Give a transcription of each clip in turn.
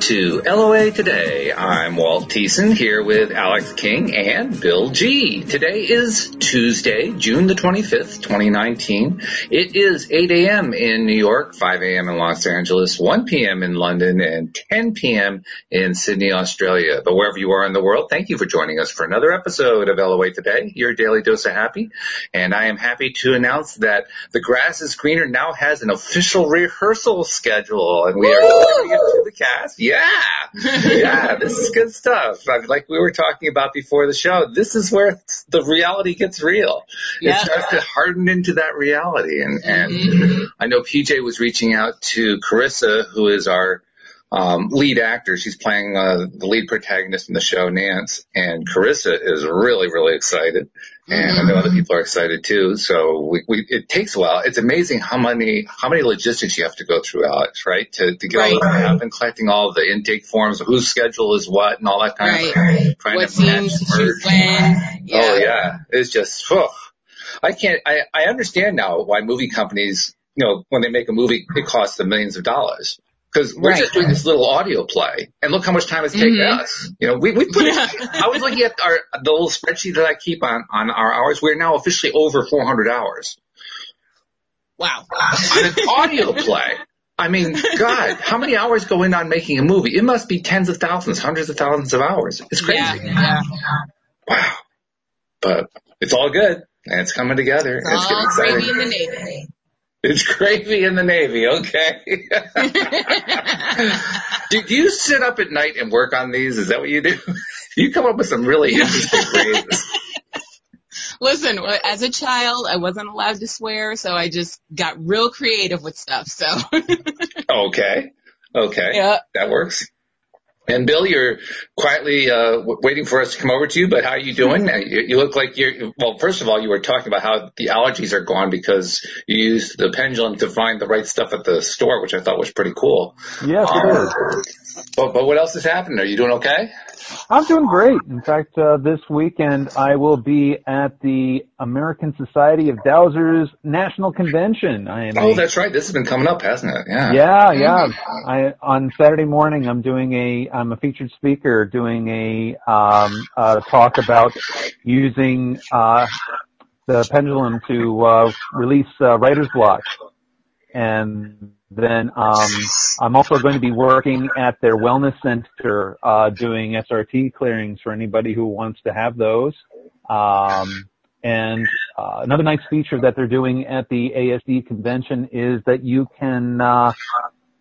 To LOA Today. I'm Walt Thiessen here with Alyx King and Bill G. Today is Tuesday, June the 25th, 2019. It is 8 a.m. in New York, 5 a.m. in Los Angeles, 1 p.m. in London, and 10 p.m. in Sydney, Australia. But wherever you are in the world, thank you for joining us for another episode of LOA Today, your daily dose of happy. And I am happy to announce that The Grass is Greener now has an official rehearsal schedule, and we are going to the cast. Yeah, yeah, this is good stuff. Like we were talking about before the show, this is where the reality gets real. Yeah. It starts to harden into that reality, and and Mm-hmm. I know PJ was reaching out to Carissa, who is our um, lead actor. She's playing uh, the lead protagonist in the show, Nance, and Carissa is really, really excited, and I know other people are excited too. So we, we, it takes a while. It's amazing how many how many logistics you have to go through, Alyx, right? To to get all Right. that happen, collecting all the intake forms, whose schedule is what, and all that kind of Right. thing. Trying What to match merge. when? Oh, yeah. Oh yeah, it's just. Whew. I can't. I I understand now why movie companies, you know, when they make a movie, it costs them millions of dollars because we're Right. just doing this little audio play, and look how much time it's taken Mhm. us. You know, we we put. Yeah. I was looking at our the little spreadsheet that I keep on on our hours. We're now officially over 400 hours Wow. on an audio play. I mean, God, how many hours go in on making a movie? It must be tens of thousands, hundreds of thousands of hours. It's crazy. Yeah. yeah. Wow. But it's all good. And it's coming together. It's it's getting exciting. It's gravy in the Navy, okay. do, do you sit up at night and work on these? Is that what you do? you come up with some really interesting phrases. Listen, as a child, I wasn't allowed to swear, so I just got real creative with stuff. So, Okay. Okay. yeah. That works. And Bill, you're quietly uh, waiting for us to come over to you, but how are you doing? Uh, You, you look like you're, well, first of all, you were talking about how the allergies are gone because you used the pendulum to find the right stuff at the store, which I thought was pretty cool. Yes, it is. Um, but, but what else is happening? Are you doing okay? I'm doing great. In fact, uh, this weekend I will be at the American Society of Dowsers National Convention. I am. Oh, a- that's right. This has been coming up, hasn't it? Yeah. yeah, yeah. I on Saturday morning I'm doing a I'm a featured speaker doing a um uh talk about using uh the pendulum to uh release uh, writer's block. And then um I'm also going to be working at their wellness center uh doing SRT clearings for anybody who wants to have those. Um and uh, another nice feature that they're doing at the ASD convention is that you can uh,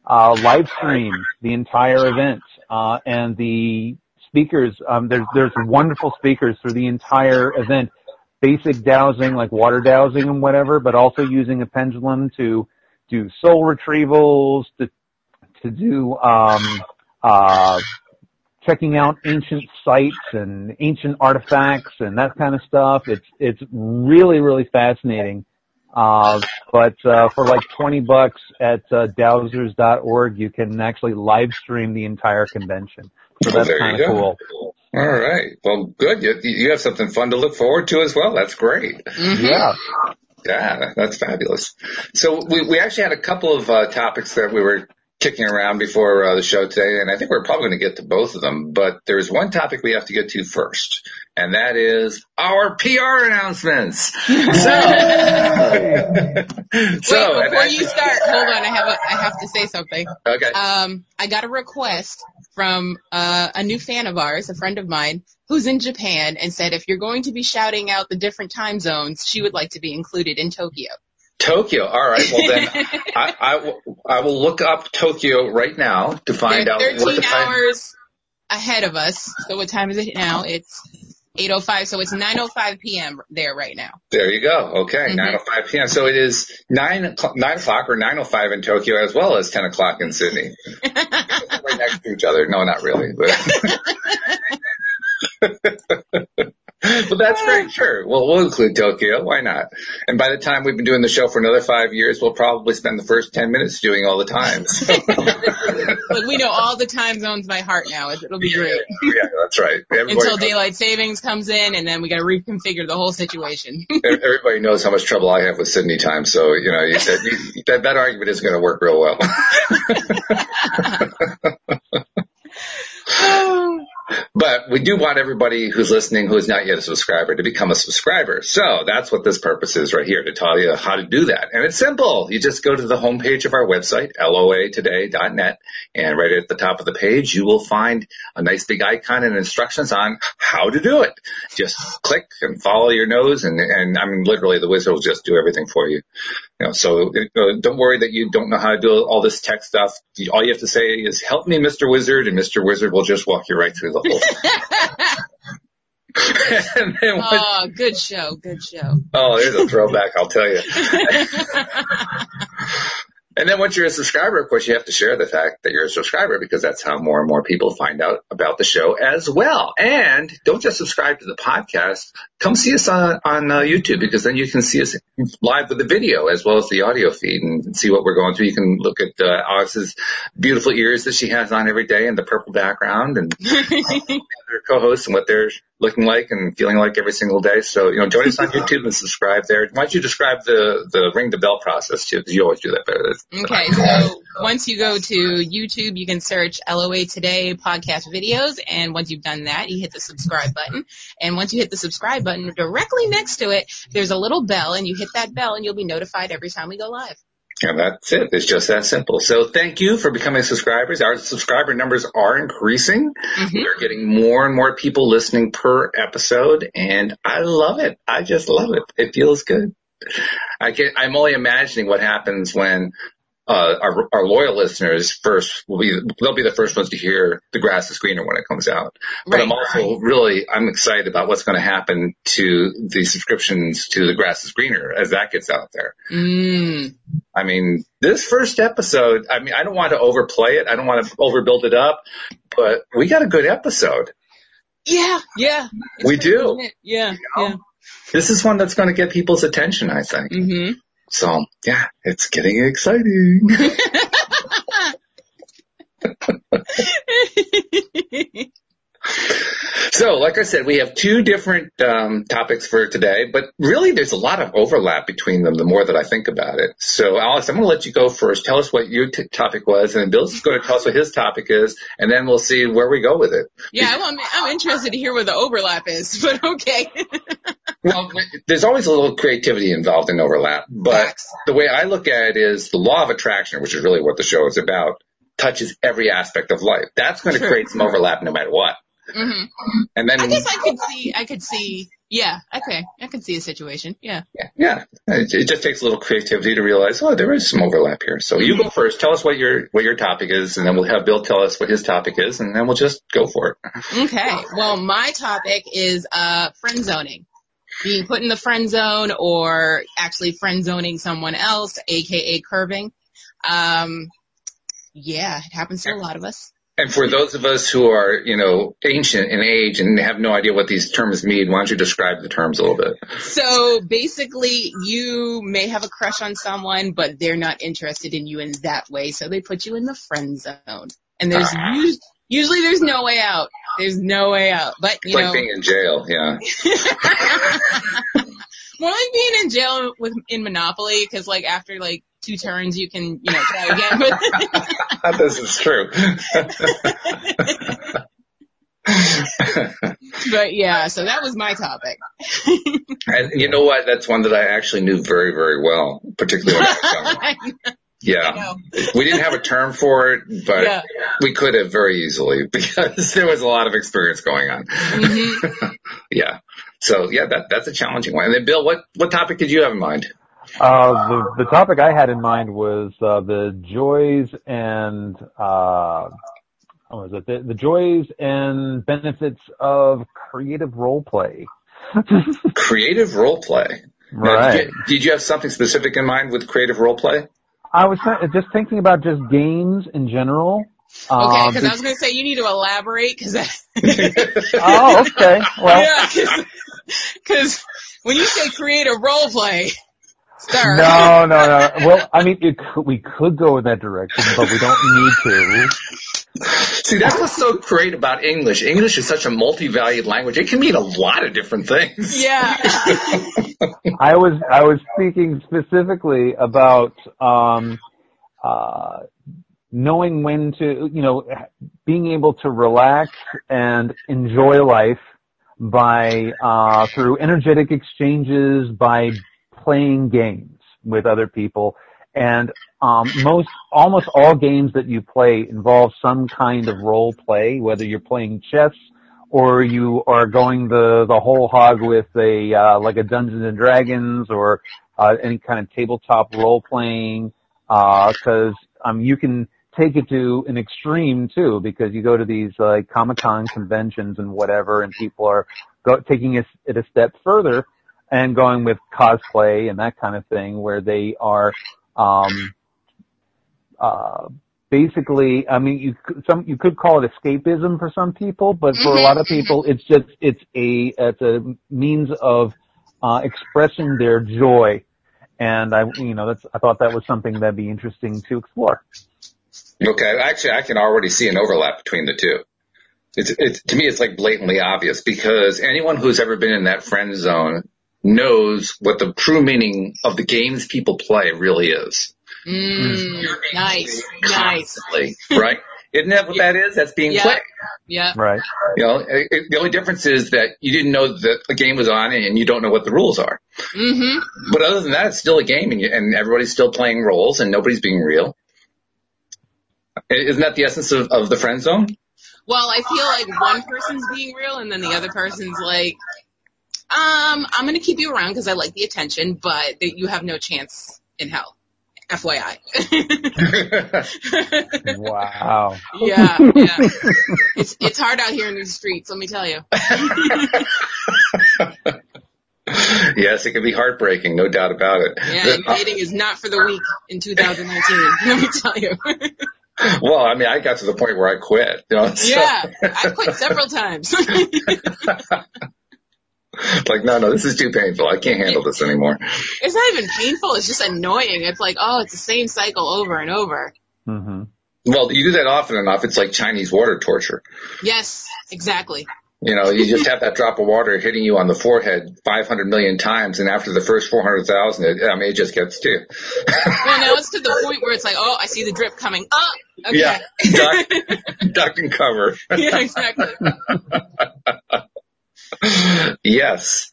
uh, live stream the entire event, uh, and the speakers. Um, there's there's wonderful speakers through the entire event. Basic dowsing, like water dowsing and whatever, but also using a pendulum to do soul retrievals, to to do um, uh, checking out ancient sites and ancient artifacts and that kind of stuff. It's it's really really fascinating. Uh, but uh, for like 20 bucks at uh, dowsers.org, you can actually live stream the entire convention. So that's there kind of cool. All right. Well, good. You, you have something fun to look forward to as well. That's great. Mhm. Yeah. Yeah, that's fabulous. So we, we actually had a couple of uh, topics that we were kicking around before uh, the show today, and I think we're probably going to get to both of them. But there's one topic we have to get to first, and that is our PR announcements. So, so Wait, before I- you start, hold on. I have a, I have to say something. okay. Um, I got a request from uh, a new fan of ours, a friend of mine, who's in Japan, and said if you're going to be shouting out the different time zones, she would like to be included in Tokyo. Tokyo. All right. Well, then I, I, will, look up Tokyo right now to find They're out 13 what the time. hours ahead of us. So what time is it now? It's 8:05. So it's 9:05 p.m. there right now. There you go. Okay, Mhm. 9:05 p.m. So it is nine o'clock, nine o'clock or 9:05 in Tokyo, as well as 10 o'clock in Sydney. right next to each other. No, not really, but. But that's great, sure. Well, we'll include Tokyo. Why not? And by the time we've been doing the show for another five years, we'll probably spend the first ten minutes doing all the times. Look, we know all the time zones by heart now. It- It'll be great. yeah, that's right. Everybody Until knows- daylight savings comes in, and then we got to reconfigure the whole situation. Everybody knows how much trouble I have with Sydney time, so you know you, that, you, that that argument is going to work real well. But we do want everybody who's listening who is not yet a subscriber to become a subscriber. So that's what this purpose is right here to tell you how to do that. And it's simple. You just go to the homepage of our website, loatoday.net, and right at the top of the page, you will find a nice big icon and instructions on how to do it. Just click and follow your nose and, and I mean, literally the wizard will just do everything for you. You know, so uh, don't worry that you don't know how to do all this tech stuff. All you have to say is, help me, Mr. Wizard, and Mr. Wizard will just walk you right through the whole thing. oh, good show, good show. Oh, there's a throwback, I'll tell you. And then once you're a subscriber, of course, you have to share the fact that you're a subscriber because that's how more and more people find out about the show as well. And don't just subscribe to the podcast. Come see us on, on uh, YouTube because then you can see us live with the video as well as the audio feed and see what we're going through. You can look at uh, Alyx's beautiful ears that she has on every day and the purple background and other co-hosts and what they're looking like and feeling like every single day. So, you know, join us on YouTube and subscribe there. Why don't you describe the, the ring the bell process too? Because you always do that better. Okay, so once you go to YouTube, you can search LOA Today podcast videos, and once you've done that, you hit the subscribe button. And once you hit the subscribe button, directly next to it, there's a little bell, and you hit that bell, and you'll be notified every time we go live. And that's it. It's just that simple. So thank you for becoming subscribers. Our subscriber numbers are increasing. Mm-hmm. We're getting more and more people listening per episode and I love it. I just love it. It feels good. I get, I'm only imagining what happens when uh, our, our loyal listeners first will be, they'll be the first ones to hear the grass is greener when it comes out. But right, I'm also right. really, I'm excited about what's going to happen to the subscriptions to the grass is greener as that gets out there. Mm. I mean, this first episode, I mean, I don't want to overplay it. I don't want to overbuild it up, but we got a good episode. Yeah, yeah. We do. Yeah, you know? yeah. This is one that's going to get people's attention, I think. Mm-hmm. So yeah, it's getting exciting. so, like I said, we have two different um, topics for today, but really there's a lot of overlap between them the more that I think about it. So, Alyx, I'm going to let you go first. Tell us what your t- topic was, and then Bill's going to tell us what his topic is, and then we'll see where we go with it. Yeah, well, I'm, I'm interested to hear where the overlap is, but okay. well, there's always a little creativity involved in overlap, but the way I look at it is the law of attraction, which is really what the show is about, touches every aspect of life. That's going to True. create some overlap no matter what. Mm-hmm. And then I guess I could see, I could see, yeah, okay, I could see a situation, yeah. Yeah, yeah. It, it just takes a little creativity to realize, oh, there is some overlap here. So you go first. Tell us what your what your topic is, and then we'll have Bill tell us what his topic is, and then we'll just go for it. Okay. Well, my topic is uh friend zoning being put in the friend zone or actually friend zoning someone else, aka curving. Um, yeah, it happens to a lot of us. And for those of us who are, you know, ancient in age and have no idea what these terms mean, why don't you describe the terms a little bit? So basically, you may have a crush on someone, but they're not interested in you in that way, so they put you in the friend zone. And there's uh, usually there's no way out. There's no way out. But you it's know, like being in jail, yeah. More like being in jail with in Monopoly, because like after like two turns, you can you know try again. This is true. but yeah, so that was my topic. and you know what? That's one that I actually knew very, very well, particularly when I was young. Yeah. We didn't have a term for it, but yeah. we could have very easily because there was a lot of experience going on. Mm-hmm. yeah. So yeah, that, that's a challenging one. And then Bill, what, what topic did you have in mind? Uh, the, the topic I had in mind was, uh, the joys and, uh, what was it? The, the joys and benefits of creative role play. creative role play. Right. Now, did, you, did you have something specific in mind with creative role play? I was just thinking about just games in general. Okay, because um, I was going to say you need to elaborate because. oh, okay. Well, yeah, because when you say creative role play, sir. No, no, no. Well, I mean, could, we could go in that direction, but we don't need to. See, that's what's so great about English. English is such a multi-valued language. It can mean a lot of different things. Yeah. I was I was speaking specifically about um, uh, knowing when to, you know, being able to relax and enjoy life by, uh, through energetic exchanges, by playing games with other people. And, um, most, almost all games that you play involve some kind of role play, whether you're playing chess or you are going the, the whole hog with a, uh, like a Dungeons and Dragons or, uh, any kind of tabletop role playing, uh, cause, um, you can, take it to an extreme too, because you go to these like Comic Con conventions and whatever, and people are go, taking it a step further and going with cosplay and that kind of thing, where they are um, uh, basically. I mean, you some you could call it escapism for some people, but for a lot of people, it's just it's a it's a means of uh, expressing their joy. And I, you know, that's, I thought that was something that'd be interesting to explore. Okay. Actually, I can already see an overlap between the two. It's, it's, to me, it's like blatantly obvious because anyone who's ever been in that friend zone knows what the true meaning of the games people play really is. Mm, nice, nice. Right? Isn't that what that is? That's being yeah. played. Yeah. Right. You know, it, the only difference is that you didn't know that a game was on and you don't know what the rules are. Mm-hmm. But other than that, it's still a game and, you, and everybody's still playing roles and nobody's being real. Isn't that the essence of, of the friend zone? Well, I feel like one person's being real and then the other person's like, um, I'm going to keep you around because I like the attention, but you have no chance in hell. FYI. wow. Yeah, yeah. It's it's hard out here in these streets, let me tell you. yes, it can be heartbreaking, no doubt about it. Yeah, dating is not for the weak in 2019, let me tell you. well, I mean, I got to the point where I quit. You know, so. Yeah, I quit several times. like, no, no, this is too painful. I can't handle this anymore. It's not even painful. It's just annoying. It's like, oh, it's the same cycle over and over. Mm-hmm. Well, you do that often enough. It's like Chinese water torture. Yes, exactly. You know, you just have that drop of water hitting you on the forehead 500 million times, and after the first 400,000, I mean, it just gets to you. well, now it's to the point where it's like, oh, I see the drip coming. Oh, okay. Yeah, duck, duck and cover. yeah, exactly. Yes.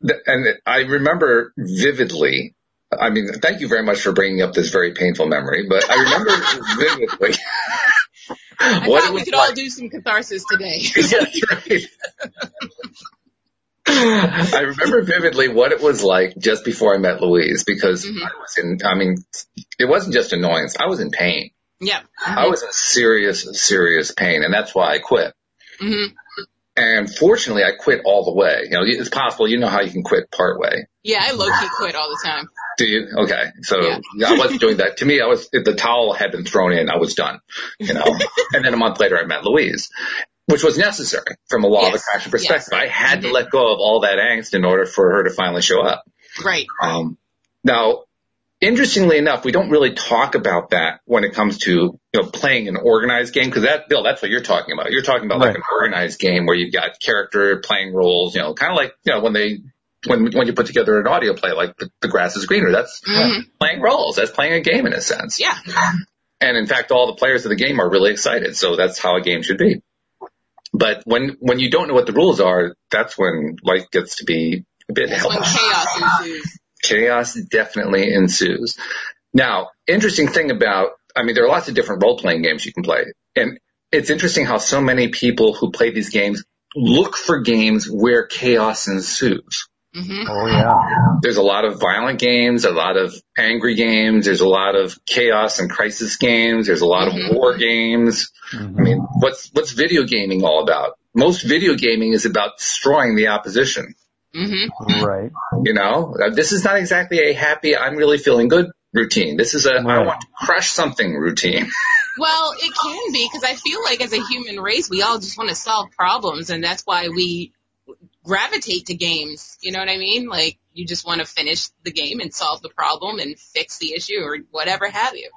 And I remember vividly, I mean, thank you very much for bringing up this very painful memory, but I remember vividly. I what thought we could like. all do some catharsis today. That's right. I remember vividly what it was like just before I met Louise because mm-hmm. I was in, I mean, it wasn't just annoyance. I was in pain. Yeah. Mm-hmm. I was in serious, serious pain and that's why I quit. Mm-hmm. And fortunately, I quit all the way. You know, it's possible. You know how you can quit part way. Yeah, I low key quit all the time. Do you? Okay. So yeah. I wasn't doing that. To me, I was, if the towel had been thrown in. I was done, you know, and then a month later I met Louise, which was necessary from a law yes. of attraction perspective. Yes. I had mm-hmm. to let go of all that angst in order for her to finally show up. Right. Um, now interestingly enough, we don't really talk about that when it comes to you know playing an organized game because that Bill, that's what you're talking about. You're talking about right. like an organized game where you've got character playing roles. You know, kind of like you know when they when when you put together an audio play like the, the grass is greener. That's mm-hmm. playing roles. That's playing a game in a sense. Yeah. And in fact, all the players of the game are really excited. So that's how a game should be. But when when you don't know what the rules are, that's when life gets to be a bit that's when chaos ensues chaos definitely ensues. Now, interesting thing about, I mean, there are lots of different role playing games you can play. And it's interesting how so many people who play these games look for games where chaos ensues. Mm-hmm. Oh yeah. There's a lot of violent games, a lot of angry games, there's a lot of chaos and crisis games, there's a lot mm-hmm. of war games. Mm-hmm. I mean, what's, what's video gaming all about? Most video gaming is about destroying the opposition. Mm-hmm. Right. You know, uh, this is not exactly a happy, I'm really feeling good routine. This is a, right. I want to crush something routine. well, it can be because I feel like as a human race, we all just want to solve problems and that's why we gravitate to games. You know what I mean? Like you just want to finish the game and solve the problem and fix the issue or whatever have you.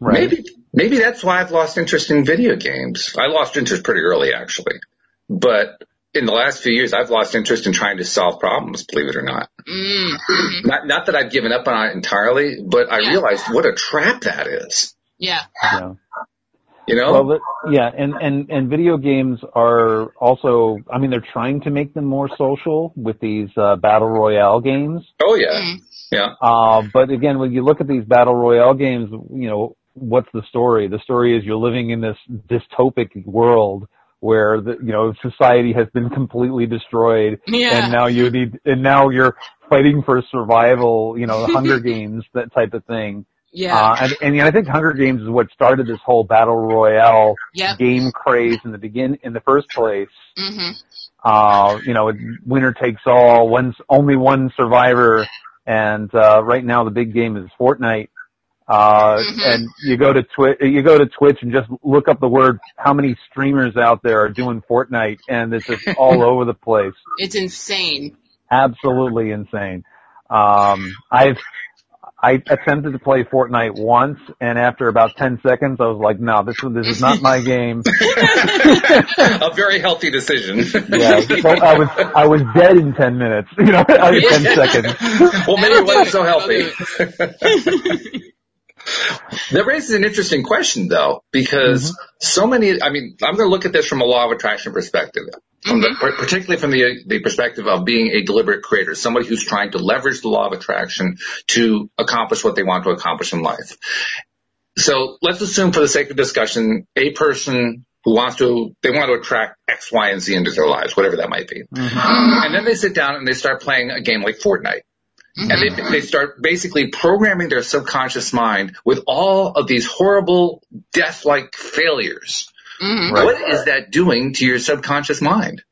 Right. Maybe, maybe that's why I've lost interest in video games. I lost interest pretty early actually, but in the last few years, I've lost interest in trying to solve problems, believe it or not. Mm-hmm. Not, not that I've given up on it entirely, but I yeah. realized what a trap that is. Yeah. You know? You know? Well, the, yeah, and, and, and video games are also, I mean, they're trying to make them more social with these, uh, battle royale games. oh yeah. Mm. Yeah. Uh, but again, when you look at these battle royale games, you know, what's the story? The story is you're living in this dystopic world where the, you know, society has been completely destroyed Yeah. and now you need, and now you're fighting for survival, you know, Hunger Games, that type of thing. yeah. Uh, and, and I think Hunger Games is what started this whole battle royale Yep. game craze in the begin, in the first place. hmm Uh, you know, winner takes all, one's only one survivor, and uh, right now the big game is Fortnite. Uh, Mhm. and you go to Twitch, you go to Twitch and just look up the word how many streamers out there are doing Fortnite, and it's just all over the place. It's insane. Absolutely insane. Um, I've I attempted to play Fortnite once, and after about ten seconds, I was like, "No, this is this is not my game." a very healthy decision. Yeah, so I was I was dead in ten minutes. You know, ten seconds. well, maybe it wasn't so healthy. That raises an interesting question, though, because mm-hmm. so many. I mean, I'm going to look at this from a law of attraction perspective, from the, mm-hmm. particularly from the the perspective of being a deliberate creator, somebody who's trying to leverage the law of attraction to accomplish what they want to accomplish in life. So let's assume, for the sake of discussion, a person who wants to they want to attract X, Y, and Z into their lives, whatever that might be, mm-hmm. and then they sit down and they start playing a game like Fortnite and they, they start basically programming their subconscious mind with all of these horrible death-like failures. hmm Right. What is that doing to your subconscious mind?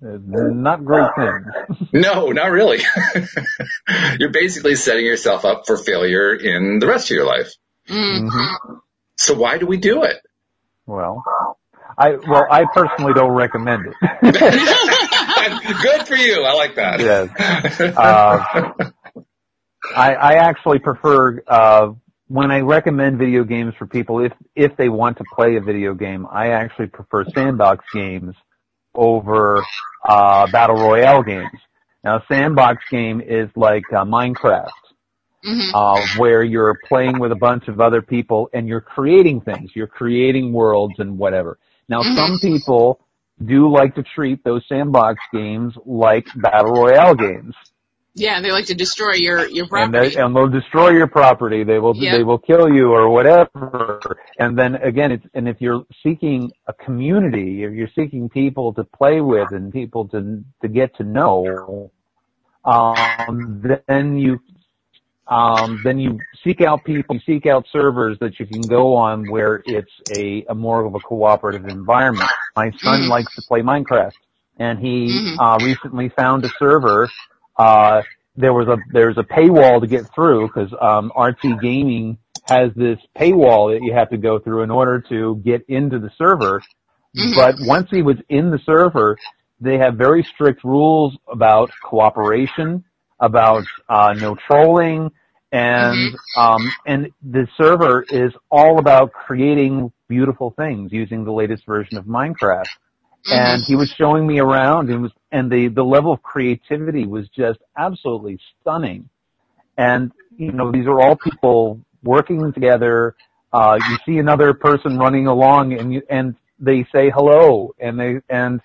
Not great things. No, not really. You're basically setting yourself up for failure in the rest of your life. hmm hmm So why do we do it? Well, I well I personally don't recommend it. Good for you. I like that. Yes. Uh, I, I actually prefer uh, when I recommend video games for people if if they want to play a video game. I actually prefer sandbox games over uh, battle royale games. Now, a sandbox game is like uh, Minecraft, hmm uh, where you're playing with a bunch of other people and you're creating things. You're creating worlds and whatever. Now, Mhm. some people do like to treat those sandbox games like battle royale games. Yeah, they like to destroy your your and, property. they, and they'll destroy your property. They will Yeah. they will kill you or whatever. And then again, it's and if you're seeking a community, if you're seeking people to play with and people to to get to know, um, then you um, then you seek out people, you seek out servers that you can go on where it's a, a more of a cooperative environment. My son Mhm. likes to play Minecraft, and he Mhm. uh, recently found a server. Uh, there was a there's a paywall to get through because um, RT Gaming has this paywall that you have to go through in order to get into the server. Mhm. But once he was in the server, they have very strict rules about cooperation, about uh, no trolling, and um, and the server is all about creating beautiful things using the latest version of Minecraft. And he was showing me around, and was and the the level of creativity was just absolutely stunning. And you know, these are all people working together. Uh, you see another person running along, and you and they say hello, and they and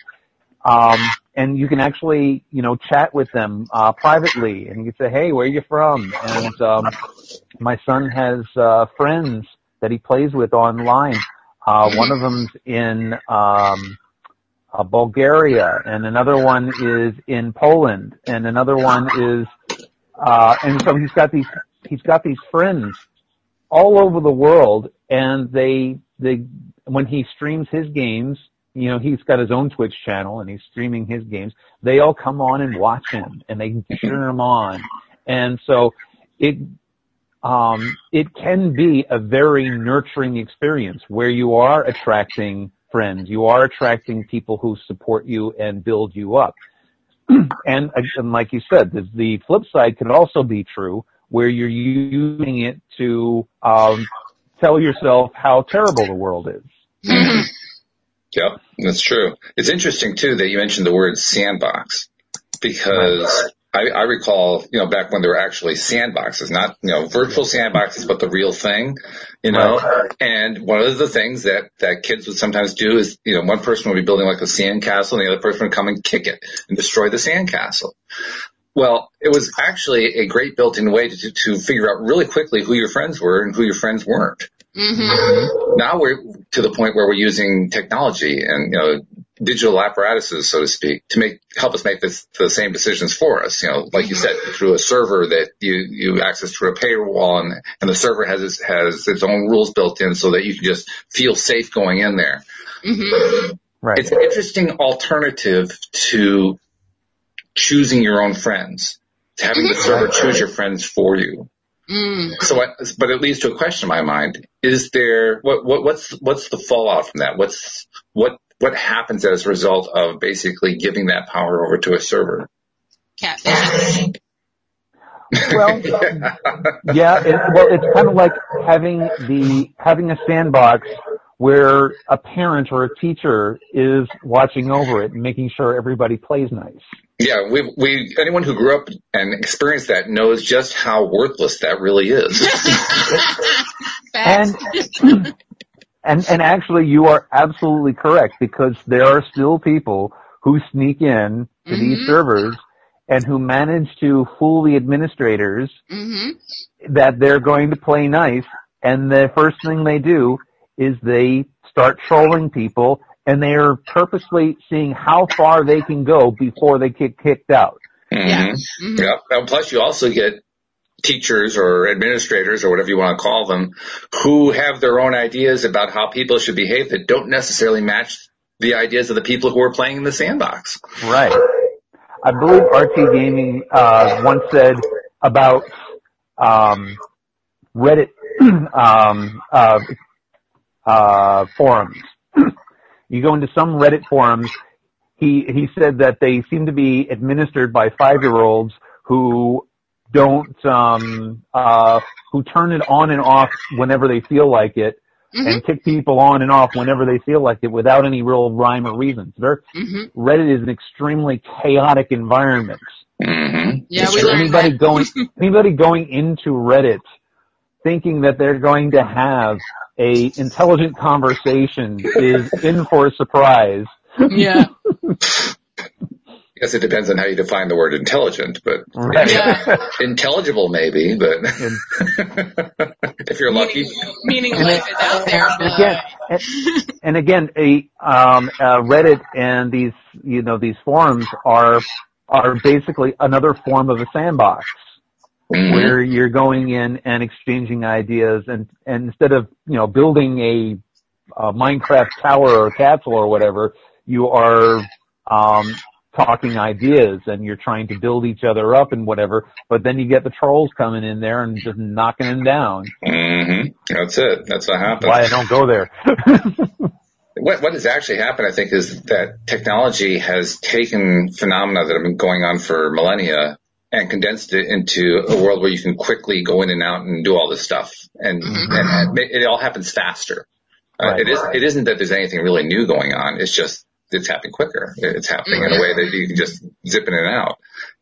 um, and you can actually, you know, chat with them uh, privately, and you can say, "Hey, where are you from?" And um, my son has uh, friends that he plays with online. Uh, one of them's in um, uh, Bulgaria, and another one is in Poland, and another one is, uh, and so he's got these he's got these friends all over the world, and they they when he streams his games, you know, he's got his own Twitch channel and he's streaming his games. They all come on and watch him, and they cheer him on, and so it um, it can be a very nurturing experience where you are attracting friends, you are attracting people who support you and build you up. and, and like you said, the, the flip side can also be true where you're using it to um, tell yourself how terrible the world is. Yep, that's true. It's interesting too that you mentioned the word sandbox because I, I recall, you know, back when there were actually sandboxes, not, you know, virtual sandboxes, but the real thing, you know, and one of the things that, that kids would sometimes do is, you know, one person would be building like a sandcastle and the other person would come and kick it and destroy the sandcastle. Well, it was actually a great built-in way to, to figure out really quickly who your friends were and who your friends weren't. Mm-hmm. Now we're to the point where we're using technology and, you know, digital apparatuses, so to speak, to make, help us make this, the same decisions for us. You know, like you said, through a server that you, you access through a paywall and, and the server has, its, has its own rules built in so that you can just feel safe going in there. Mm-hmm. Right. It's an interesting alternative to choosing your own friends, to having the server choose your friends for you. Mm. So, I, but it leads to a question in my mind: Is there what, what what's what's the fallout from that? What's what what happens as a result of basically giving that power over to a server? Catfish. Well, yeah. It, well, it's kind of like having the having a sandbox where a parent or a teacher is watching over it and making sure everybody plays nice. Yeah, we we anyone who grew up and experienced that knows just how worthless that really is. And and and actually, you are absolutely correct because there are still people who sneak in to these Mhm. servers and who manage to fool the administrators hmm that they're going to play nice, and the first thing they do is they start trolling people, and they are purposely seeing how far they can go before they get kicked out. Yeah. Mhm. hmm Yeah. And plus, you also get teachers or administrators or whatever you want to call them who have their own ideas about how people should behave that don't necessarily match the ideas of the people who are playing in the sandbox. Right. I believe RT Gaming uh, once said about um, Reddit um, uh, uh, forums. you go into some Reddit forums. He he said that they seem to be administered by five year olds who don't um, uh, who turn it on and off whenever they feel like it, hmm and kick people on and off whenever they feel like it without any real rhyme or reason. Very, hmm Reddit is an extremely chaotic environment. Mm-hmm. Yeah, That's we Anybody that. going, anybody going into Reddit thinking that they're going to have a intelligent conversation is in for a surprise. yeah. I guess it depends on how you define the word intelligent, but Right. Yeah. intelligible maybe, but if you're lucky. Meaning And life is out there, And again, and, and again, a um, uh, Reddit and these, you know, these forums are are basically another form of a sandbox. Mhm. where you're going in and exchanging ideas and, and instead of, you know, building a, a Minecraft tower or castle or whatever, you are, um, talking ideas and you're trying to build each other up and whatever, but then you get the trolls coming in there and just knocking them down. Mhm. That's it. That's what happens. Why I don't go there. What, what has actually happened, I think, is that technology has taken phenomena that have been going on for millennia and condensed it into a world where you can quickly go in and out and do all this stuff, and, Mhm. and it all happens faster. Uh, Right. it is. It isn't that there's anything really new going on. It's just it's happening quicker. It's happening in a way that you can just zip in and out.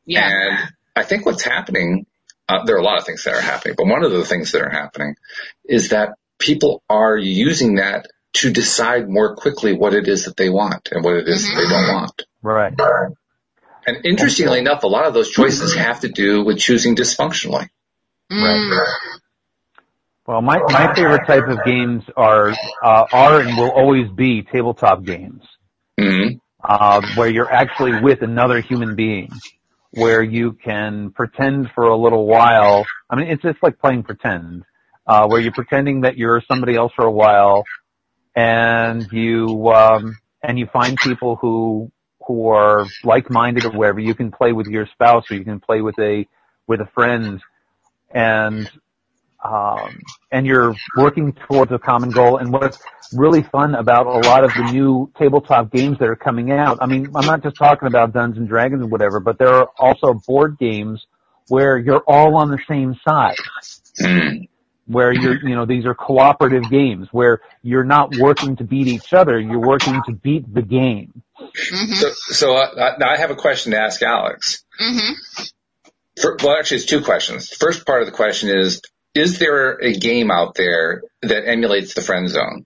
yeah. And I think what's happening, uh, there are a lot of things that are happening, but one of the things that are happening is that people are using that to decide more quickly what it is that they want and what it is that they don't want. right. And interestingly enough, a lot of those choices have to do with choosing dysfunctionally. Mm. Well, my, my favorite type of games are, uh, are and will always be tabletop games. hmm uh, where you're actually with another human being, where you can pretend for a little while. I mean, it's just like playing pretend, uh, where you're pretending that you're somebody else for a while, and you um, and you find people who who are like-minded or whatever. You can play with your spouse, or you can play with a with a friend, and um, and you're working towards a common goal. And what's really fun about a lot of the new tabletop games that are coming out. I mean, I'm not just talking about Dungeons and Dragons and whatever, but there are also board games where you're all on the same side. mm Where you're, you know, these are cooperative games where you're not working to beat each other, you're working to beat the game. Hmm So, so uh, now I have a question to ask Alyx. hmm For, well, actually, it's two questions. The first part of the question is, is there a game out there that emulates the friend zone?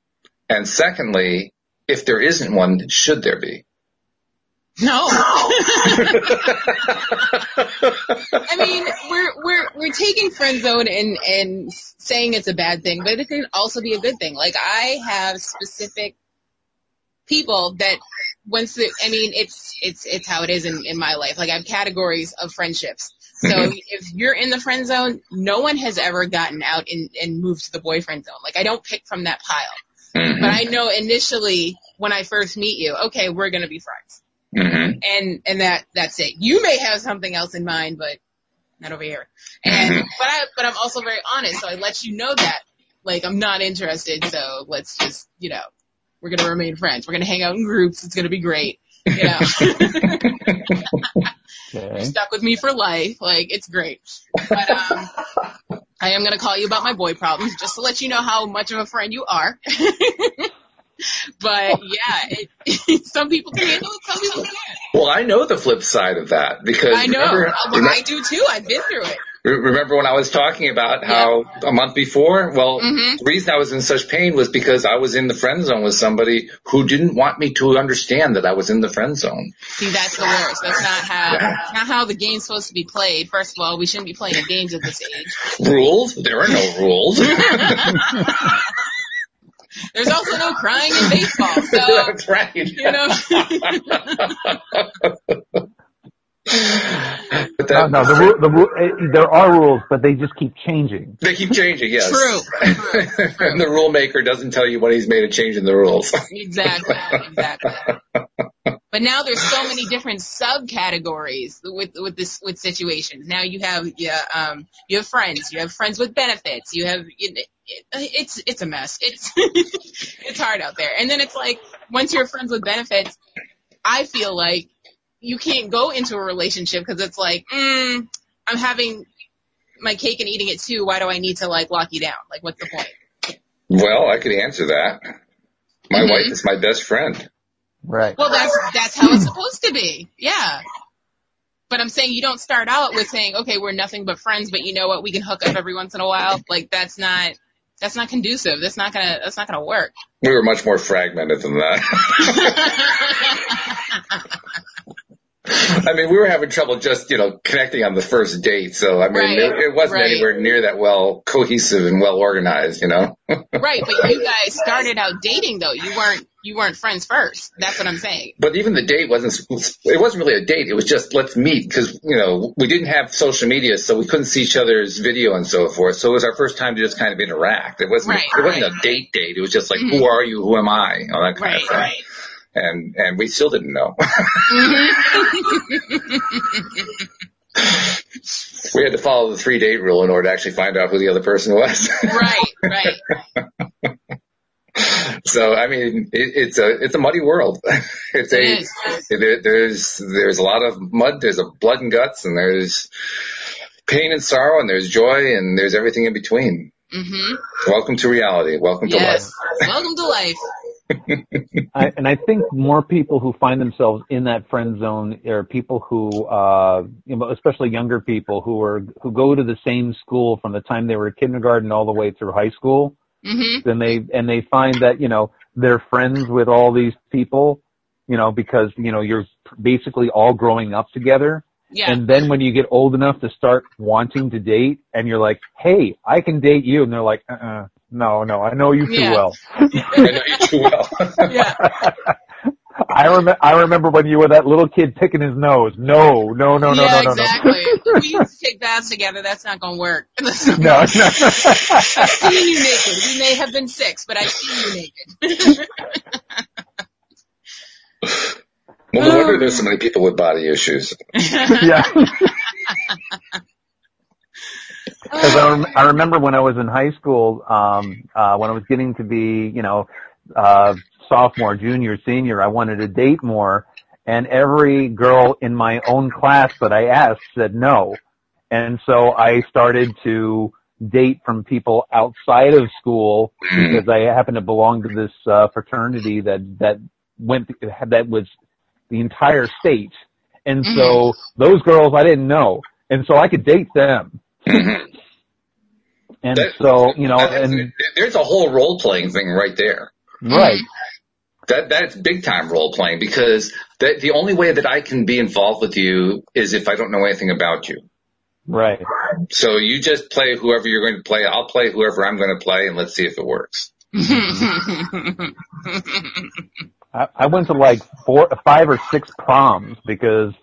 And secondly, if there isn't one, should there be? No. I mean, we're we're we're taking friend zone and and saying it's a bad thing, but it can also be a good thing. Like I have specific people that once the, I mean, it's it's it's how it is in in my life. Like I have categories of friendships. So Mhm. if you're in the friend zone, no one has ever gotten out and and moved to the boyfriend zone. Like I don't pick from that pile. Mhm. But I know initially when I first meet you, okay, we're gonna be friends Mhm. and and that that's it. You may have something else in mind, but not over here. And Mhm. but I but I'm also very honest, so I let you know that like I'm not interested. So let's just you know we're gonna remain friends. We're gonna hang out in groups. It's gonna be great. You know, Okay. stuck with me for life. Like it's great. But um, I am gonna call you about my boy problems just to let you know how much of a friend you are. but yeah, it, some people can handle it, some people can't. Well, I know the flip side of that because I know. remember, well, I do too. I've been through it. Re- Remember when I was talking about how a month before? Well, Mhm. the reason I was in such pain was because I was in the friend zone with somebody who didn't want me to understand that I was in the friend zone. See, that's the worst. That's not how Yeah. that's not how the game's supposed to be played. First of all, we shouldn't be playing games at this age. Rules? There are no rules. There's also no crying in baseball, so That's right. you know. but No, that, no, the, ru- the, ru- eh, there are rules, but they just keep changing. they keep changing, yes. True, true, and the rule maker doesn't tell you when he's made a change in the rules. exactly, exactly. But now there's so many different subcategories with with this with situations. Now you have yeah, um, you have friends, you have friends with benefits, you have it, it, it's it's a mess. It's it's hard out there. And then it's like once you're friends with benefits, I feel like you can't go into a relationship because it's like mm, I'm having my cake and eating it too. Why do I need to like lock you down? Like what's the point? well, I could answer that. My Mhm. wife is my best friend. Right. Well, that's that's how it's supposed to be. Yeah. But I'm saying you don't start out with saying, okay, we're nothing but friends, but you know what, we can hook up every once in a while. Like that's not that's not conducive. That's not gonna that's not gonna work. We were much more fragmented than that. I mean, we were having trouble just, you know, connecting on the first date. So, I mean, Right, it, it wasn't right. anywhere near that well cohesive and well organized, you know? right, but you guys started out dating though. You weren't you weren't friends first. That's what I'm saying. But even the date wasn't, it wasn't really a date. It was just, let's meet because, you know, we didn't have social media, so we couldn't see each other's video and so forth. So it was our first time to just kind of interact. It wasn't, Right, it wasn't a date date. It was just like, Mhm. who are you? Who am I? All that kind of thing. And, and we still didn't know. we had to follow the three date rule in order to actually find out who the other person was. right, right. so I mean, it, it's a it's a muddy world. it's It a there, there's there's a lot of mud. There's a blood and guts, and there's pain and sorrow, and there's joy, and there's everything in between. Mhm. Welcome to reality. Welcome to Yes. life. Welcome to life. I, and I think more people who find themselves in that friend zone are people who, uh, you know, especially younger people who are who go to the same school from the time they were kindergarten all the way through high school. Mhm. Then they and they find that you know they're friends with all these people, you know, because you know you're basically all growing up together. Yeah. And then when you get old enough to start wanting to date, and you're like, "Hey, I can date you," and they're like, "Uh, uh no, no, I know you too Yeah. well." I know you too well. yeah. I remember. I remember when you were that little kid picking his nose. No, no, no, no, yeah, no, no, exactly. we used to take baths together. That's not going to work. no. No, I've seen you naked. We may have been six, but I've seen you naked. well, no wonder there's so many people with body issues. yeah. Because I, rem- I remember when I was in high school, um, uh, when I was getting to be, you know, uh, sophomore, junior, senior, I wanted to date more, and every girl in my own class that I asked said no, and so I started to date from people outside of school because I happened to belong to this uh, fraternity that that went that was the entire state, and so those girls I didn't know. and so I could date them. Mhm. And That- so, you know, That- and there's a whole role playing thing right there. right, That that's big time role playing because that the only way that I can be involved with you is if I don't know anything about you. right. So you just play whoever you're going to play. I'll play whoever I'm going to play, and let's see if it works. I, I went to like four, five or six proms because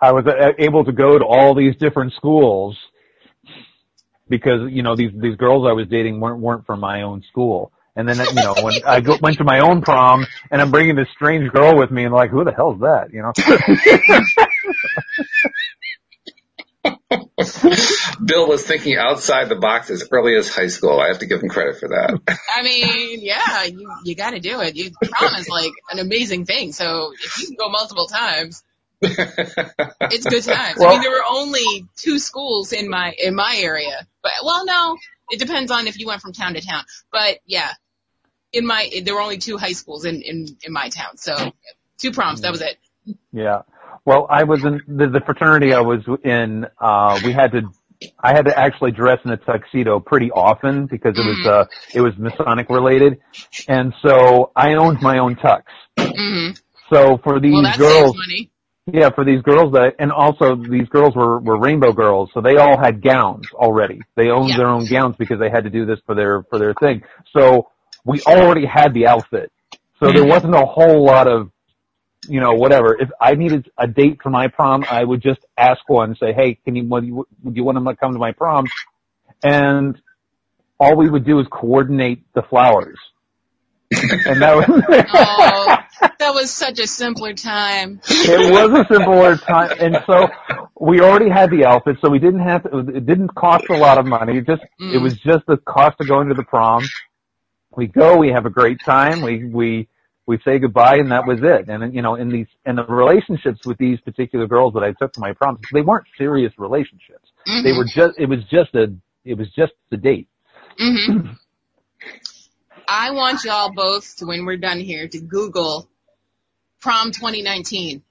I was uh, able to go to all these different schools because you know these these girls I was dating weren't weren't from my own school. And then you know when I go, went to my own prom and I'm bringing this strange girl with me and like who the hell's that you know? Bill was thinking outside the box as early as high school. I have to give him credit for that. I mean, yeah, you you got to do it. You prom is like an amazing thing. So if you can go multiple times, it's good times. I Well- mean, there were only two schools in my in my area, but well, no, it depends on if you went from town to town. But yeah, in my there were only two high schools in in in my town, so two proms. That was it. Yeah. Well, I was in the, the fraternity I was in. Uh, we had to, I had to actually dress in a tuxedo pretty often because it was, uh, it was Masonic related. And so I owned my own tux. hmm So for these Well, girls. Yeah, for these girls that, and also these girls were, were rainbow girls, so they all had gowns already. They owned Yeah. their own gowns because they had to do this for their, for their thing. So we already had the outfit. So there Mhm. wasn't a whole lot of, you know, whatever. If I needed a date for my prom, I would just ask one, say, hey, can you, would you, would you want to come to my prom? And all we would do is coordinate the flowers. and that was, Oh, that was such a simpler time. it was a simpler time, and so we already had the outfit, so we didn't have to. It didn't cost a lot of money. It just it Mm. was just the cost of going to the prom. We go, we have a great time, we we we say goodbye, and that was it. And you know, in these in the relationships with these particular girls that I took to my proms, they weren't serious relationships. They Mhm. were just it was just a it was just a date. hmm I want y'all both to, when we're done here, to Google prom 2019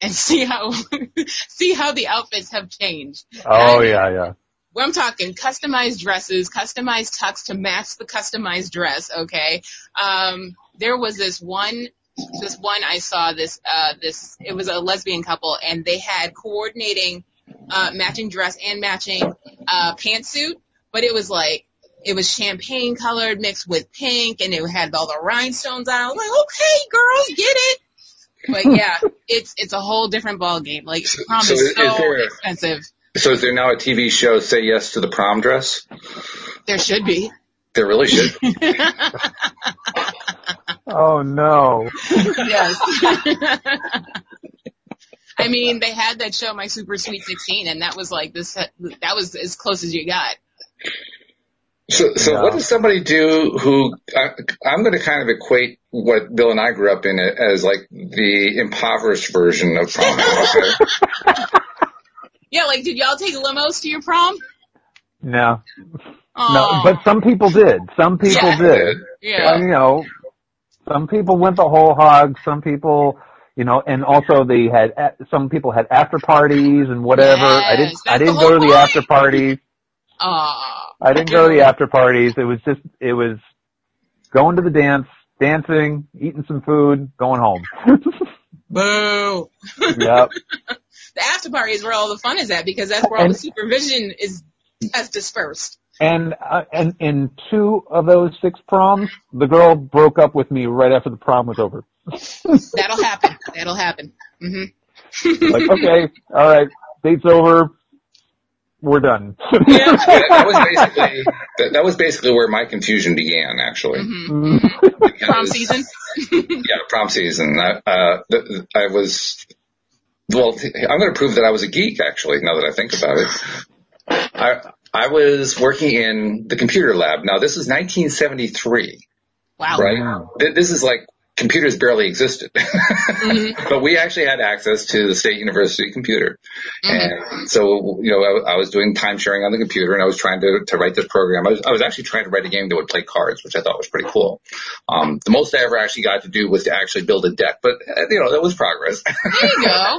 and see how see how the outfits have changed. Oh yeah, yeah. Well, I'm talking customized dresses, customized tux to match the customized dress. Okay. Um, there was this one, this one I saw this, uh, this, it was a lesbian couple and they had coordinating, uh, matching dress and matching, uh, pantsuit, but it was like, it was champagne colored mixed with pink and it had all the rhinestones on. I was like, okay, girls, get it. But yeah, it's, it's a whole different ball game. Like prom So is is- is so there- expensive. so is there now a TV show, Say Yes to the Prom Dress? There should be. There really should. Oh no. yes. I mean, they had that show, My Super Sweet 16, and that was like this, that was as close as you got. So, so Yeah. what does somebody do who I, I'm going to kind of equate what Bill and I grew up in as like the impoverished version of prom. Yeah, like, did y'all take limos to your prom? No, Oh, no, but some people did. Some people Yeah. did. yeah. Well, you know, some people went the whole hog. Some people, you know, and also they had some people had after parties and whatever. I didn't. Yes, I that's the didn't whole go to the point. after parties. Aw. I didn't go to the after parties. It was just. It was going to the dance, dancing, eating some food, going home. Boo. yep. The after party is where all the fun is at because that's where all the supervision is has dispersed. And uh, and in two of those six proms, the girl broke up with me right after the prom was over. That'll happen. That'll happen. hmm Like, okay, all right, date's over. We're done. Yeah. that, that was basically that, that was basically where my confusion began, actually. hmm Mm. Prom season. Yeah, prom season. I, uh, th- th- I was. Well, I'm going to prove that I was a geek. Actually, now that I think about it, I I was working in the computer lab. Now this is 1973, Wow. right? Wow. This is like computers barely existed, Mhm. but we actually had access to the State University computer. Mhm. And so, you know, I, I was doing time sharing on the computer and I was trying to, to write this program. I was, I was actually trying to write a game that would play cards, which I thought was pretty cool. Um, the most I ever actually got to do was to actually build a deck, but uh, you know, that was progress. There you go.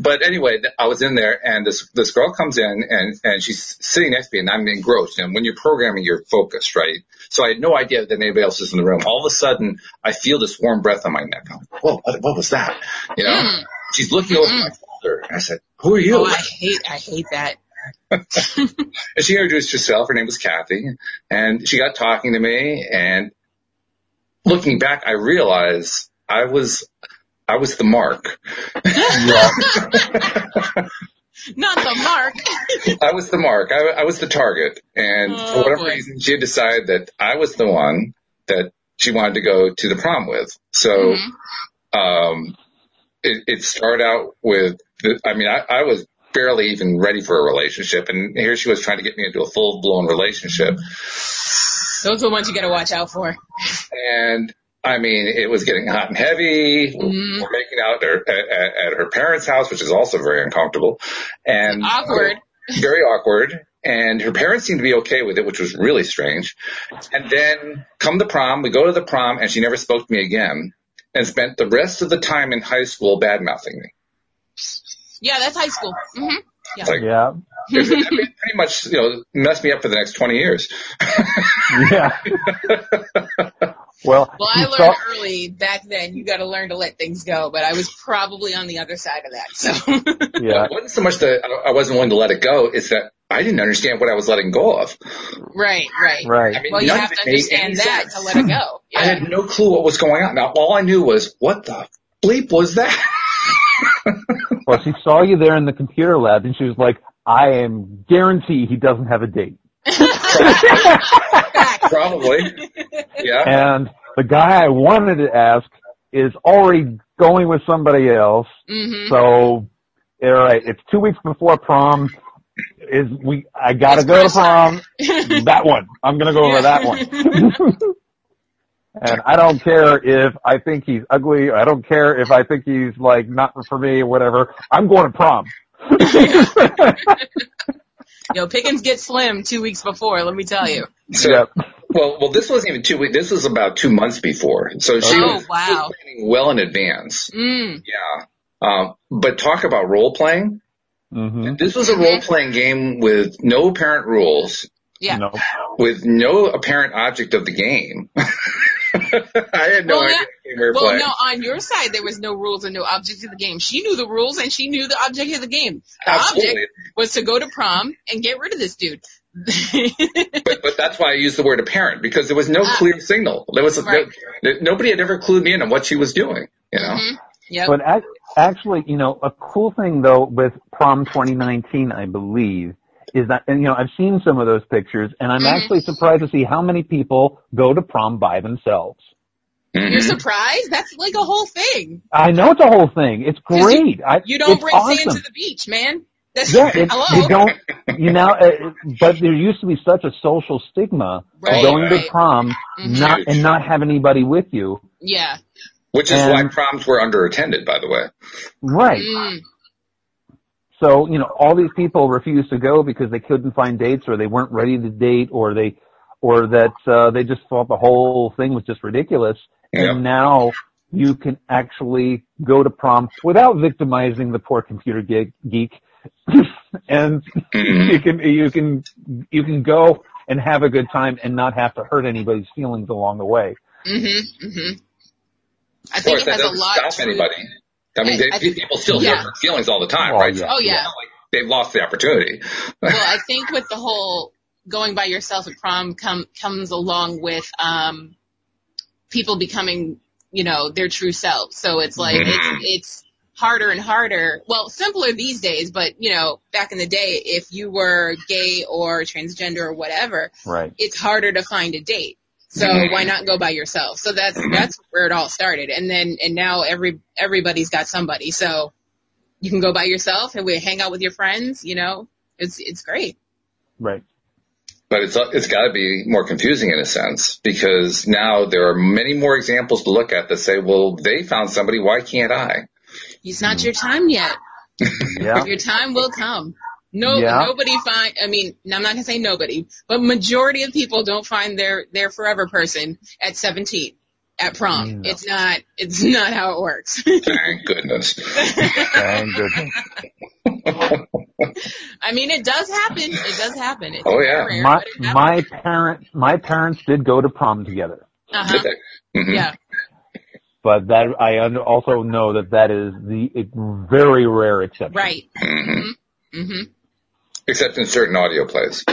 but anyway, I was in there and this, this girl comes in and, and she's sitting next to me and I'm engrossed. And when you're programming, you're focused, right? So I had no idea that anybody else is in the room. All of a sudden, I feel this warm breath on my neck. I'm like, whoa, what, what was that? You know, mm. she's looking over mm. my shoulder. I said, who are you? Oh, I hate, I hate that. and she introduced herself. Her name was Kathy and she got talking to me and looking back, I realized I was, I was the mark. Not the mark. I was the mark. I, I was the target. And oh, for whatever boy. reason, she had decided that I was the one that she wanted to go to the prom with. So, mm-hmm. um, it, it started out with, the, I mean, I, I was barely even ready for a relationship. And here she was trying to get me into a full blown relationship. Those are the ones you got to watch out for. And I mean, it was getting hot and heavy. Mm-hmm. We're making out at, at, at, her parents' house, which is also very uncomfortable and awkward. Very awkward. And her parents seemed to be okay with it, which was really strange. And then come the prom, we go to the prom, and she never spoke to me again, and spent the rest of the time in high school bad mouthing me. Yeah, that's high school. Mm-hmm. Yeah. Like, yeah. it, it pretty much, you know, messed me up for the next 20 years. yeah. Well, well, I learned saw- early back then. You got to learn to let things go, but I was probably on the other side of that. So yeah, it wasn't so much that I wasn't willing to let it go; it's that I didn't understand what I was letting go of. Right, right, right. I mean, well, you have to understand that sense. to let it go. Yeah. I had no clue what was going on. Now, all I knew was, what the bleep was that? well, she saw you there in the computer lab, and she was like, "I am guarantee he doesn't have a date." Probably. Yeah. And the guy I wanted to ask is already going with somebody else. Mm-hmm. So, all right, it's two weeks before prom. Is we? I gotta go to prom. that one. I'm gonna go yeah. over that one. and I don't care if I think he's ugly. I don't care if I think he's like not for me or whatever. I'm going to prom. Yo, Pickens get slim two weeks before. Let me tell you. Yep. Well, well, this wasn't even two weeks. This was about two months before. So she oh, was, wow. planning well in advance. Mm. Yeah. Um, but talk about role playing. Mm-hmm. This was a role playing game with no apparent rules. Yeah. No. With no apparent object of the game. I had no well, idea we well, playing. no, on your side there was no rules and no object of the game. She knew the rules and she knew the object of the game. The Absolutely. object was to go to prom and get rid of this dude. but, but that's why I used the word apparent because there was no ah. clear signal. There was right. no, nobody had ever clued me in on what she was doing. You know. Mm-hmm. Yep. But actually, you know, a cool thing though with prom 2019, I believe, is that, and you know, I've seen some of those pictures and I'm mm-hmm. actually surprised to see how many people go to prom by themselves. Mm-hmm. You're surprised? That's like a whole thing. I know it's a whole thing. It's great. You, you don't bring awesome. sand to the beach, man. That's, yeah, it, you don't, you know, uh, but there used to be such a social stigma right, going right. to prom, mm-hmm. not, and not have anybody with you. Yeah. Which is and, why proms were underattended, by the way. Right. Mm. So, you know, all these people refused to go because they couldn't find dates or they weren't ready to date or they, or that, uh, they just thought the whole thing was just ridiculous. Yep. And now you can actually go to prom without victimizing the poor computer geek. And mm-hmm. you can, you can, you can go and have a good time and not have to hurt anybody's feelings along the way. Mm-hmm. Mm-hmm. I think it has a lot to anybody. I mean, they, I, people still yeah. hurt feelings all the time, oh, right? Yeah. Oh yeah. Like they've lost the opportunity. well, I think with the whole going by yourself at prom come, comes along with um people becoming, you know, their true selves. So it's like it's mm-hmm. it's harder and harder. Well, simpler these days, but you know, back in the day, if you were gay or transgender or whatever, right. it's harder to find a date. So mm-hmm. why not go by yourself? So that's that's where it all started. And then and now every everybody's got somebody. So you can go by yourself and we hang out with your friends, you know. It's it's great. Right. But it's it's got to be more confusing in a sense because now there are many more examples to look at that say, well, they found somebody, why can't I? It's not your time yet. yeah. Your time will come. No, yeah. nobody find. I mean, I'm not gonna say nobody, but majority of people don't find their their forever person at 17. at prom. No. It's not. It's not how it works. Thank goodness. Thank goodness. I mean, it does happen. It does happen. It's Oh, yeah. rare, My but it happens. my parents my parents did go to prom together, uh-huh. Mhm. Yeah. But that I also know that that is the very rare exception. Right. Mhm. hmm Except in certain audio plays.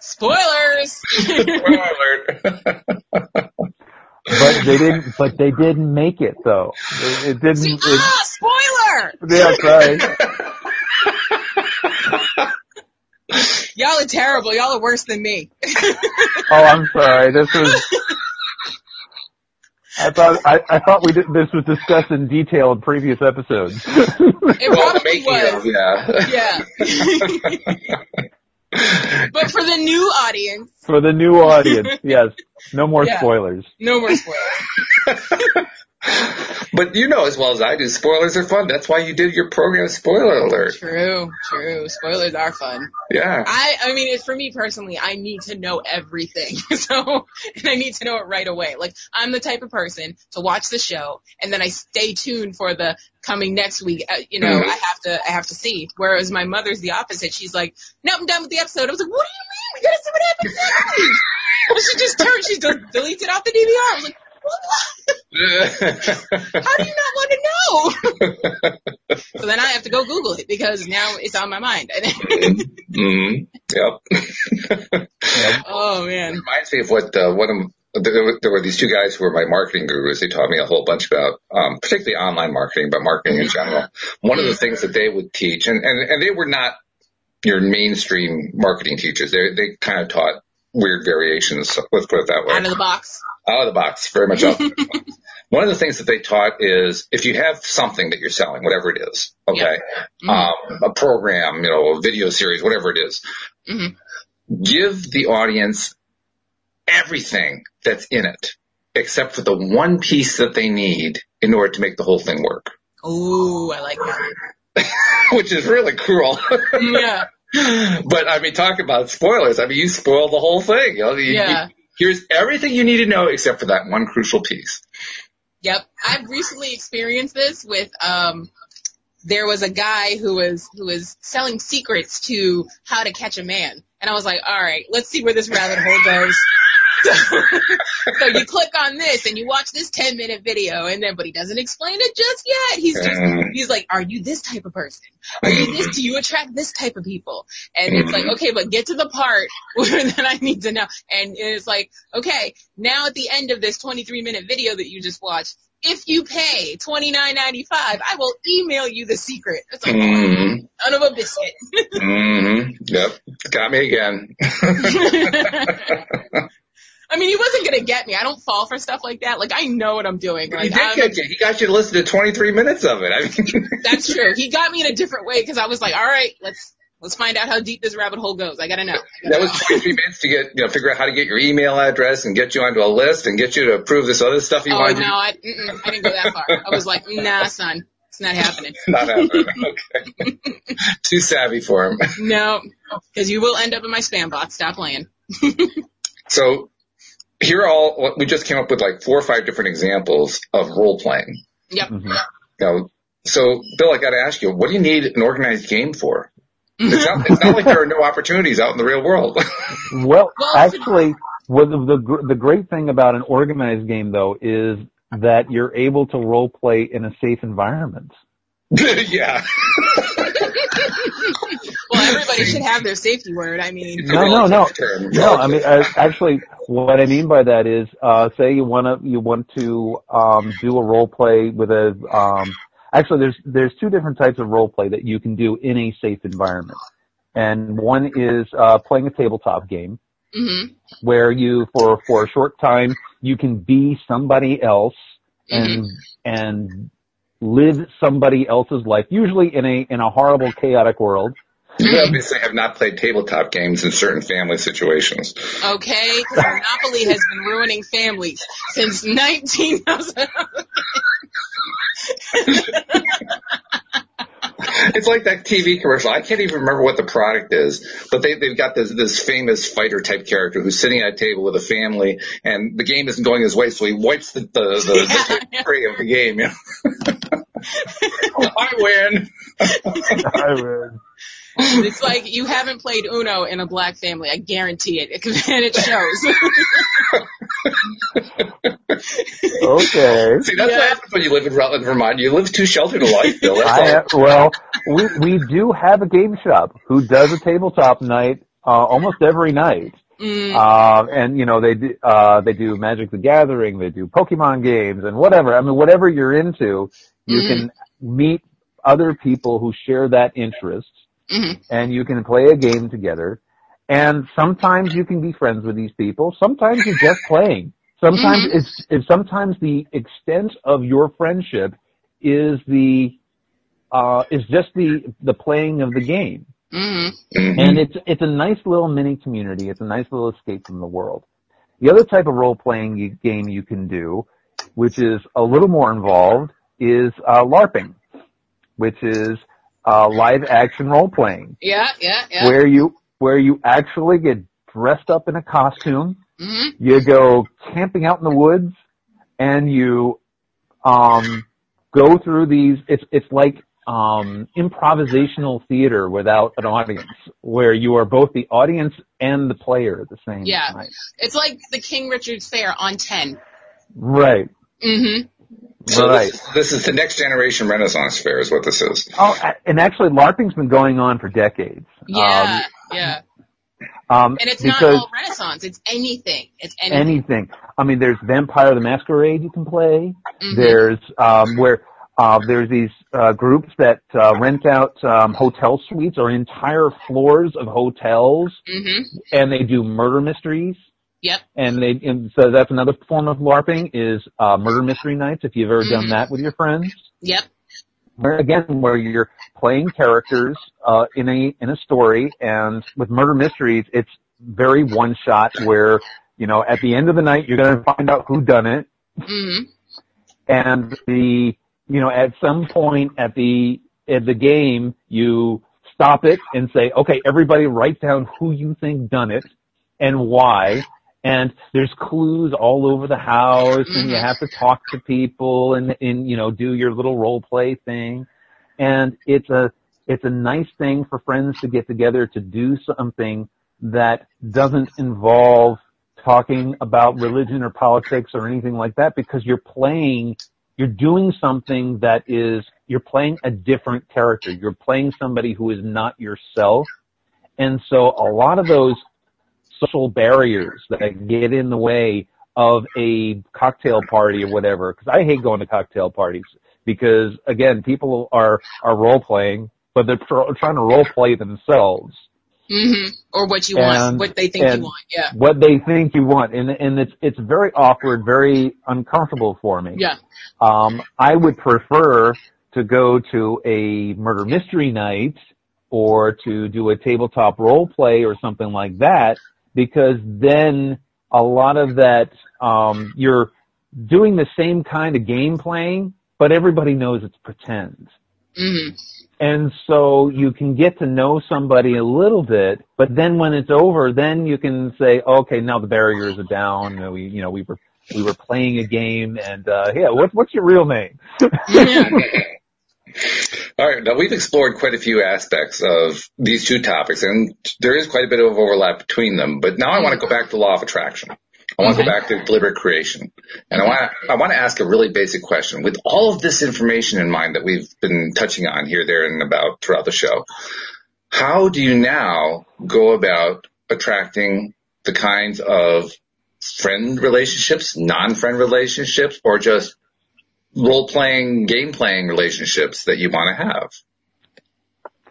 Spoilers. Spoiler alert. But they didn't. But they didn't make it though. It, it didn't. It, ah, spoiler! yeah, sorry. Y'all are terrible. Y'all are worse than me. Oh, I'm sorry. This was. I thought I, I thought we did, this was discussed in detail in previous episodes. It well, probably was. of, yeah. Yeah. but for the new audience, For the new audience, yes. No more Yeah. spoilers. no more spoilers. But you know as well as I do, spoilers are fun. That's why you did your program Spoiler Alert. True, true. Spoilers are fun. Yeah. I, I mean, it's for me personally, I need to know everything. So, and I need to know it right away. Like, I'm the type of person to watch the show and then I stay tuned for the coming next week. Uh, you know, Mhm. I have to, I have to see. Whereas my mother's the opposite. She's like, nope, I'm done with the episode. I was like, what do you mean? We gotta see what happens next week. Well, she just turned, she just deleted it off the DVR. I was like? How do you not want to know? so then I have to go Google it because now it's on my mind. mm Yep. oh man. It reminds me of what uh, one of there were, there were these two guys who were my marketing gurus. They taught me a whole bunch about, um, particularly online marketing, but marketing in general. One of the things that they would teach, and, and, and they were not your mainstream marketing teachers. They they kind of taught weird variations. Let's put it that way. Out of the box. out of the box, very much out. of the box. One of the things that they taught is if you have something that you're selling, whatever it is, okay, Mhm. um, a program, you know, a video series, whatever it is, Mhm. give the audience everything that's in it, except for the one piece that they need in order to make the whole thing work, Ooh, I like that. which is really cruel. Yeah. But I mean, talk about spoilers. I mean, you spoil the whole thing. You know, you- Yeah. you- here's everything you need to know except for that one crucial piece. Yep. I've recently experienced this with um there was a guy who was who was selling secrets to how to catch a man. And I was like, all right, let's see where this rabbit hole goes. So, so you click on this and you watch this 10 minute video and then, but he doesn't explain it just yet. He's just, Mm. he's like, are you this type of person? Are you this, do you attract this type of people? And it's like, okay, but get to the part where then I need to know. And it's like, okay, now at the end of this 23 minute video that you just watched, if you pay $29.95, I will email you the secret. It's like, Mhm. son of a biscuit. mm-hmm. Yep. Got me again. I mean, he wasn't gonna get me. I don't fall for stuff like that. Like, I know what I'm doing. he Like, did I'm, get you. He got you to listen to 23 minutes of it. I mean, that's true. He got me in a different way because I was like, all right, let's, let's find out how deep this rabbit hole goes. I gotta know. I gotta that was 23 minutes to get, you know, figure out how to get your email address and get you onto a list and get you to approve this other stuff you Oh, wanted no, I, I didn't go that far. I was like, nah, son, it's not happening. not happening. Okay. Too savvy for him. No, because you will end up in my spam box. Stop playing. So here are all, we just came up with like four or five different examples of role playing. Yep. Mhm. You know, so Bill, I got to ask you, what do you need an organized game for? It's not, it's not like there are no opportunities out in the real world. Well, Well, actually, what the, the the great thing about an organized game though is that you're able to role play in a safe environment. yeah. Well, everybody should have their safety word. I mean, No, no, no. term. No, I mean, uh, actually, what I mean by that is, uh, say you want to you want to um, do a role play with a. Um, actually, there's there's two different types of role play that you can do in a safe environment, and one is uh, playing a tabletop game hmm where you for for a short time you can be somebody else and and live somebody else's life, usually in a in a horrible chaotic world. You mm. obviously have not played tabletop games in certain family situations. Okay, Monopoly has been ruining families since 19. it's like that TV commercial. I can't even remember what the product is, but they, they've got this, this famous fighter type character who's sitting at a table with a family and the game isn't going his way, so he wipes the, the, the yeah, victory yeah. of the game. You know? I win. I win. It's like you haven't played Uno in a black family. I guarantee it. And it shows. okay. See, that's yeah. what happens when you live in Rutland, Vermont. You live too sheltered a life, Bill. I, well, we we do have a game shop who does a tabletop night uh, almost every night. Mm. Uh, and you know they do uh, they do Magic the Gathering, they do Pokemon games, and whatever. I mean, whatever you're into, you mm. can meet other people who share that interest mm-hmm. and you can play a game together. And sometimes you can be friends with these people. Sometimes you're just playing. Sometimes mm-hmm. it's, it's sometimes the extent of your friendship is the uh, is just the the playing of the game. Mm-hmm. mm-hmm. And it's it's a nice little mini community. It's a nice little escape from the world. The other type of role playing game you can do, which is a little more involved, is uh, LARPing, which is uh, live action role playing. Yeah, yeah, yeah. Where you where you actually get dressed up in a costume. Mm-hmm. You go camping out in the woods, and you um, go through these. It's it's like um, improvisational theater without an audience, where you are both the audience and the player at the same yeah. time. Yeah, it's like the King Richard's Faire on ten. Right. Mm-hmm. So right. This, this, is the next generation Renaissance fair, is what this is. Oh, and actually, LARPing's been going on for decades. Yeah, um, yeah. Um, and it's not all Renaissance; it's anything. It's anything. Anything. I mean, there's Vampire the Masquerade you can play. Mm-hmm. There's um, where uh, there's these uh, groups that uh, rent out um, hotel suites or entire floors of hotels, mm-hmm. and they do murder mysteries. Yep. And they, and so that's another form of LARPing is, uh, murder mystery nights, if you've ever mm-hmm. done that with your friends. Yep. Where again, where you're playing characters, uh, in a, in a story and with murder mysteries, it's very one shot where, you know, at the end of the night, you're going to find out who done it. Mm-hmm. And the, you know, at some point at the, at the game, you stop it and say, okay, everybody write down who you think done it and why and there's clues all over the house and you mm-hmm. have to talk to people and, and, you know, do your little role play thing. And it's a, it's a nice thing for friends to get together to do something that doesn't involve talking about religion or politics or anything like that because you're playing, you're doing something that is, you're playing a different character. You're playing somebody who is not yourself. And so a lot of those social barriers that get in the way of a cocktail party or whatever. Because I hate going to cocktail parties because again, people are are role playing, but they're tr- trying to role play themselves. Mm-hmm. Or what you and, want, what they think you want, yeah. What they think you want, and and it's it's very awkward, very uncomfortable for me. Yeah. Um, I would prefer to go to a murder mystery night or to do a tabletop role play or something like that because then a lot of that um, you're doing the same kind of game playing, but everybody knows it's pretend. Mm-hmm. And so you can get to know somebody a little bit, but then when it's over, then you can say, okay, now the barriers are down. We, you know, we were we were playing a game, and uh, yeah, what, what's your real name? All right. Now we've explored quite a few aspects of these two topics and there is quite a bit of overlap between them, but now I want to go back to law of attraction. I want to go back to deliberate creation. And I want to, I want to ask a really basic question. With all of this information in mind that we've been touching on here, there, and about throughout the show, how do you now go about attracting the kinds of friend relationships, non-friend relationships, or just role playing, game playing relationships that you want to have?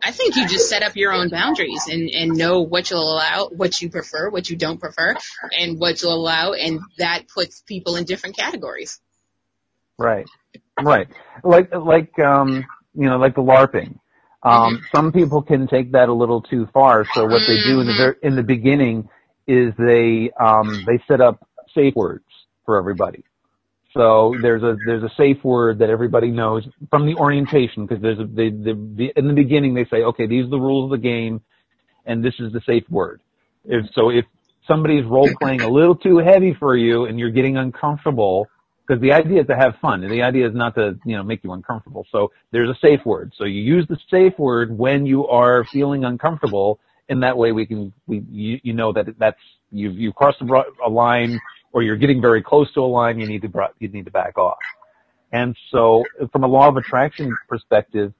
I think you just set up your own boundaries and, and know what you'll allow, what you prefer, what you don't prefer, and what you'll allow, and that puts people in different categories. Right, right. Like like um you know like the LARPing. Um, mm-hmm. Some people can take that a little too far. So what mm-hmm. they do in the very, in the beginning is they um, they set up safe words for everybody. So there's a there's a safe word that everybody knows from the orientation because there's a the, the, the in the beginning they say okay these are the rules of the game, and this is the safe word. If, so if somebody's role playing a little too heavy for you and you're getting uncomfortable, because the idea is to have fun and the idea is not to you know make you uncomfortable. So there's a safe word. So you use the safe word when you are feeling uncomfortable, and that way we can we you, you know that that's you've you crossed a line or you're getting very close to a line. You need to you need to back off. And so from a law of attraction perspective,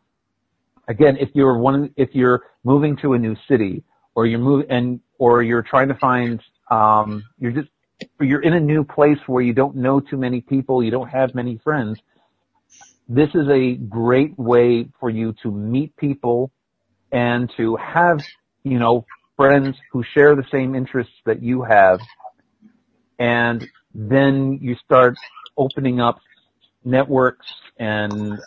again, if you're one if you're moving to a new city or you're move and or you're trying to find um, you're just you're in a new place where you don't know too many people, you don't have many friends, this is a great way for you to meet people and to have, you know, friends who share the same interests that you have. And then you start opening up networks and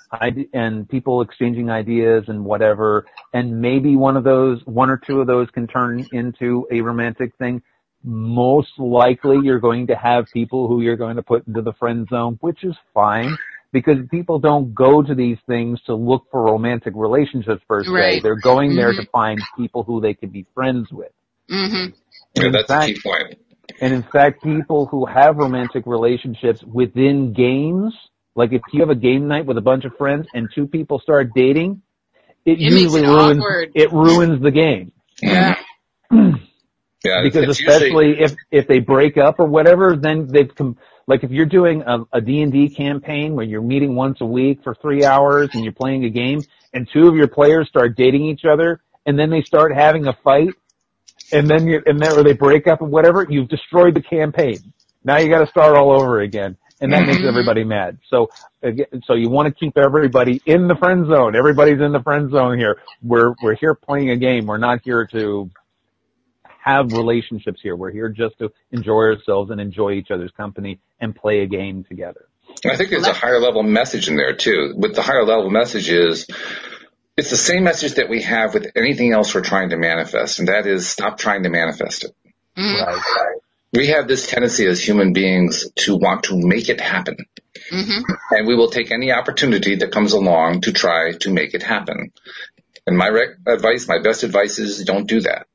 and people exchanging ideas and whatever and maybe one of those one or two of those can turn into a romantic thing most likely you're going to have people who you're going to put into the friend zone, which is fine because people don't go to these things to look for romantic relationships per se. Right. They're going mm-hmm. there to find people who they can be friends with. Mm-hmm. Yeah, that's fact, key point. And in fact, people who have romantic relationships within games, like if you have a game night with a bunch of friends and two people start dating, it, it usually it ruins awkward. it ruins the game. Yeah. Yeah, because especially usually... if if they break up or whatever, then they've come. Like if you're doing a, a D&D campaign where you're meeting once a week for three hours and you're playing a game, and two of your players start dating each other, and then they start having a fight, and then you and then or they break up or whatever, you've destroyed the campaign. Now you got to start all over again, and that makes mm-hmm. everybody mad. So so you want to keep everybody in the friend zone. Everybody's in the friend zone here. We're we're here playing a game. We're not here to have relationships here. We're here just to enjoy ourselves and enjoy each other's company and play a game together. I think there's a higher level message in there too. With the higher level message is, it's the same message that we have with anything else we're trying to manifest, and that is stop trying to manifest it. Mm-hmm. Right. We have this tendency as human beings to want to make it happen. Mm-hmm. And we will take any opportunity that comes along to try to make it happen. And my rec- advice, my best advice is don't do that.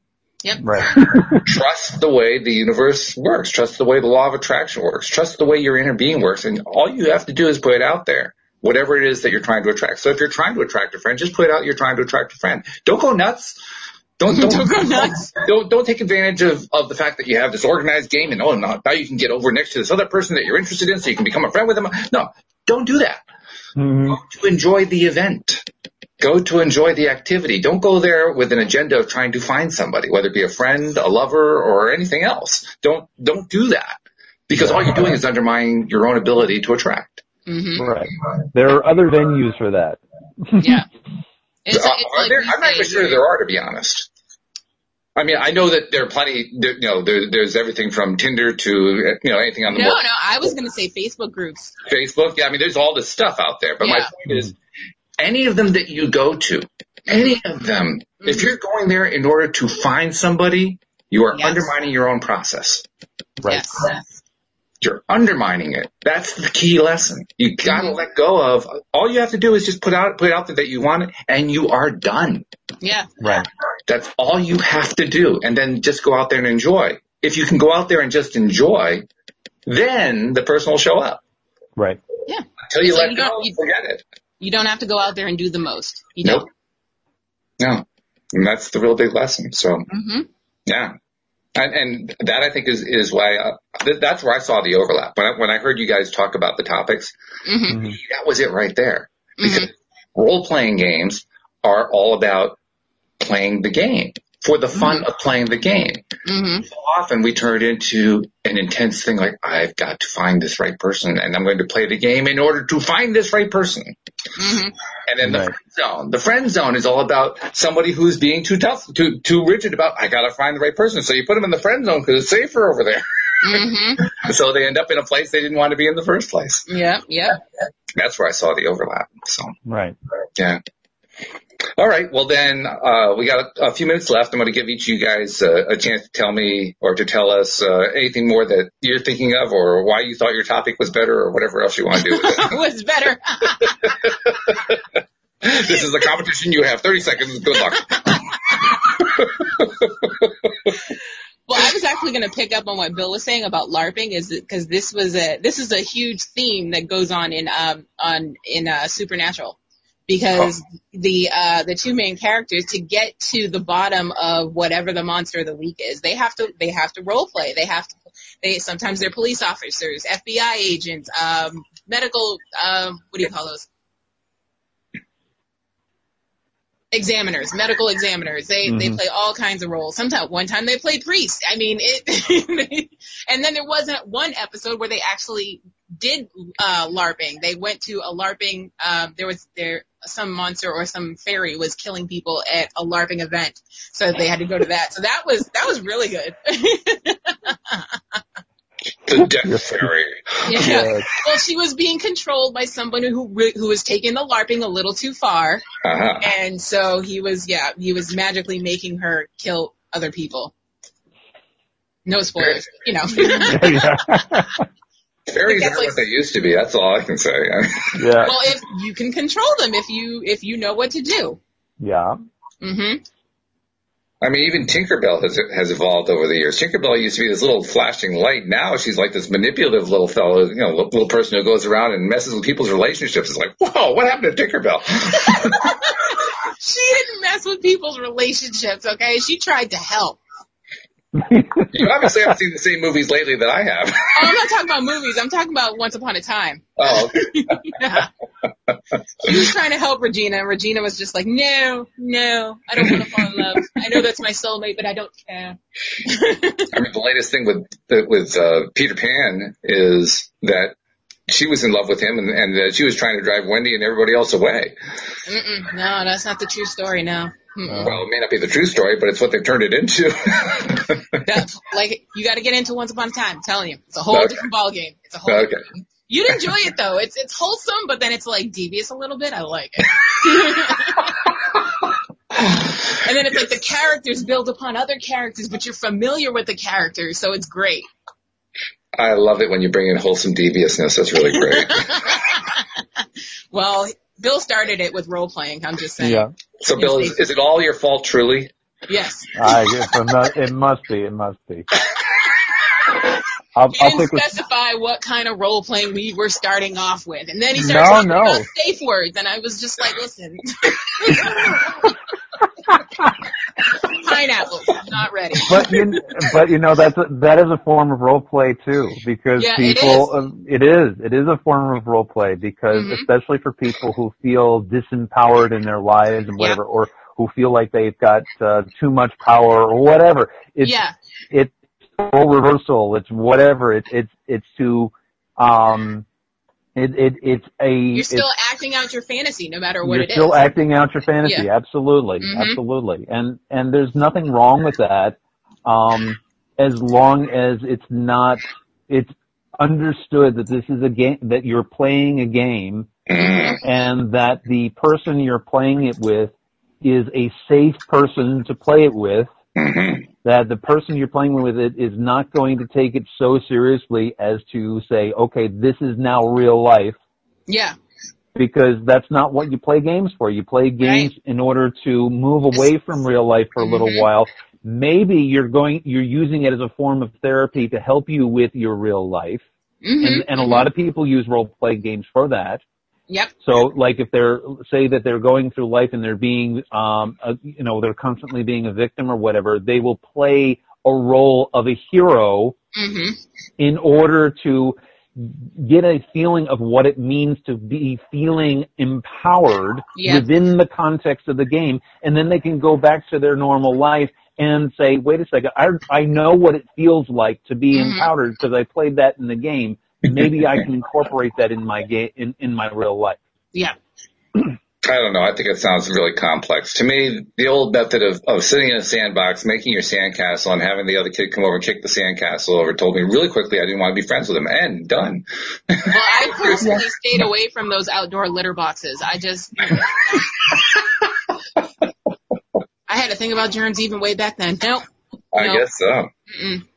Yep. Right. Trust the way the universe works. Trust the way the law of attraction works. Trust the way your inner being works. And all you have to do is put it out there. Whatever it is that you're trying to attract. So if you're trying to attract a friend, just put out you're trying to attract a friend. Don't go nuts. Don't, don't, don't go nuts. Don't, don't take advantage of, of the fact that you have this organized game and oh, now you can get over next to this other person that you're interested in so you can become a friend with them. No, don't do that. Mm-hmm. Go to enjoy the event. Go to enjoy the activity. Don't go there with an agenda of trying to find somebody, whether it be a friend, a lover, or anything else. Don't, don't do that. Because all you're doing is undermining your own ability to attract. Mm-hmm. Right. There are other venues for that. Yeah. It's, it's like there- I'm not even sure there are, to be honest. I mean, I know that there are plenty, you know, there, there's everything from Tinder to, you know, anything on the No, more no, I was going to say Facebook groups. Facebook. Yeah, I mean, there's all this stuff out there. But my point is, any of them that you go to, any of them, if you're going there in order to find somebody, you are Yes. undermining your own process. Right. Yes. You're undermining it. That's the key lesson. You gotta Mhm. let go of, all you have to do is just put out, put it out there that you want it and you are done. Yeah. Right. That's all you have to do. And then just go out there and enjoy. If you can go out there and just enjoy, then the person will show up. Right. Yeah. Until you So let you go, don't- you- forget it. You don't have to go out there and do the most. You Nope. No. And that's the real big lesson. So, don't. hmm yeah. And, and that I think is, is why, uh, th- that's where I saw the overlap. When I, when I heard you guys talk about the topics, hmm Mhm. that was it right there. Because Mm-hmm. role playing games are all about playing the game for the fun of playing the game. hmm So often we turn it into an intense thing like, I've got to find this right person and I'm going to play the game in order to find this right person. hmm And then the friend zone. The friend zone is all about somebody who's being too tough, too, too rigid about, I gotta find the right person. So you put them in the friend zone because it's safer over there. hmm so they end up in a place they didn't want to be in the first place. Yeah, yeah. That's where I saw the overlap. So, Right. yeah. All right. Well, then uh, we got a, a, few minutes left. I'm going to give each of you guys uh, a chance to tell me or to tell us uh, anything more that you're thinking of, or why you thought your topic was better, or whatever else you want to do. was better. this is a competition. You have 30 seconds. Good luck. Well, I was actually going to pick up on what Bill was saying about LARPing, is because this was a this is a huge theme that goes on in um on in uh, Supernatural because oh. the uh the two main characters to get to the bottom of whatever the monster of the week is they have to they have to role play they have to they sometimes they're police officers FBI agents um medical um what do you call those examiners, medical examiners. They mm-hmm. they play all kinds of roles. Sometimes one time they played priest. I mean it. and then there wasn't one episode where they actually did uh LARPing. They went to a LARPing. Um, there was there some monster or some fairy was killing people at a LARPing event, so they had to go to that. So that was that was really good. the death fairy. Yeah. Well, she was being controlled by someone who who was taking the LARPing a little too far, uh-huh. and so he was yeah he was magically making her kill other people. No spoilers, you know. Fairies aren't like, what they used to be. That's all I can say. yeah. Well, if you can control them, if you if you know what to do. Yeah. Mhm. I mean, even Tinkerbell has has evolved over the years. Tinkerbell used to be this little flashing light. Now she's like this manipulative little fellow, you know, little person who goes around and messes with people's relationships. It's like, whoa, what happened to Tinkerbell? she didn't mess with people's relationships, okay? She tried to help you obviously haven't seen the same movies lately that I have. oh, I'm not talking about movies. I'm talking about Once Upon a Time. Oh, yeah. She was trying to help Regina, and Regina was just like, no, no, I don't want to fall in love. I know that's my soulmate, but I don't care. I mean, the latest thing with with uh, Peter Pan is that she was in love with him, and, and uh, she was trying to drive Wendy and everybody else away. Mm-mm, no, that's not the true story. No. Mm-mm. Well, it may not be the true story, but it's what they've turned it into. that's, like you got to get into Once Upon a Time. I'm telling you, it's a whole okay. different ball game. It's a whole. Okay. You'd enjoy it though. It's it's wholesome, but then it's like devious a little bit. I like it. and then it's like the characters build upon other characters, but you're familiar with the characters, so it's great. I love it when you bring in wholesome deviousness. That's really great. well, Bill started it with role playing. I'm just saying. Yeah. So, Bill, is, is it all your fault, truly? Yes. I guess it must be. It must be. I'll, he didn't specify with... what kind of role playing we were starting off with, and then he started no, talking no. about safe words, and I was just like, "Listen, pineapple, not ready." But you, but you know that's a, that is a form of role play too, because yeah, people, it is. it is, it is a form of role play because mm-hmm. especially for people who feel disempowered in their lives and whatever, yeah. or who feel like they've got uh, too much power or whatever. It's, yeah. It role reversal. It's whatever. It's it's it's to um it, it it's a You're still acting out your fantasy no matter what it is. You're still acting out your fantasy, yeah. absolutely. Mm-hmm. Absolutely. And and there's nothing wrong with that. Um as long as it's not it's understood that this is a game that you're playing a game and that the person you're playing it with is a safe person to play it with mm-hmm that the person you're playing with it is not going to take it so seriously as to say, okay, this is now real life. Yeah. Because that's not what you play games for. You play games right. in order to move away from real life for a little mm-hmm. while. Maybe you're going, you're using it as a form of therapy to help you with your real life. Mm-hmm. And, and a lot of people use role play games for that. Yep. So like if they're say that they're going through life and they're being um a, you know they're constantly being a victim or whatever, they will play a role of a hero mm-hmm. in order to get a feeling of what it means to be feeling empowered yep. within the context of the game and then they can go back to their normal life and say, wait a second, I, I know what it feels like to be mm-hmm. empowered because I played that in the game maybe I can incorporate that in my game in, in my real life. Yeah. I don't know. I think it sounds really complex. To me, the old method of, of sitting in a sandbox, making your sandcastle, and having the other kid come over and kick the sandcastle over told me really quickly I didn't want to be friends with him. And done. Well, I personally stayed away from those outdoor litter boxes. I just. I had to think about germs even way back then. Nope. I Nope. guess so. Mm-mm.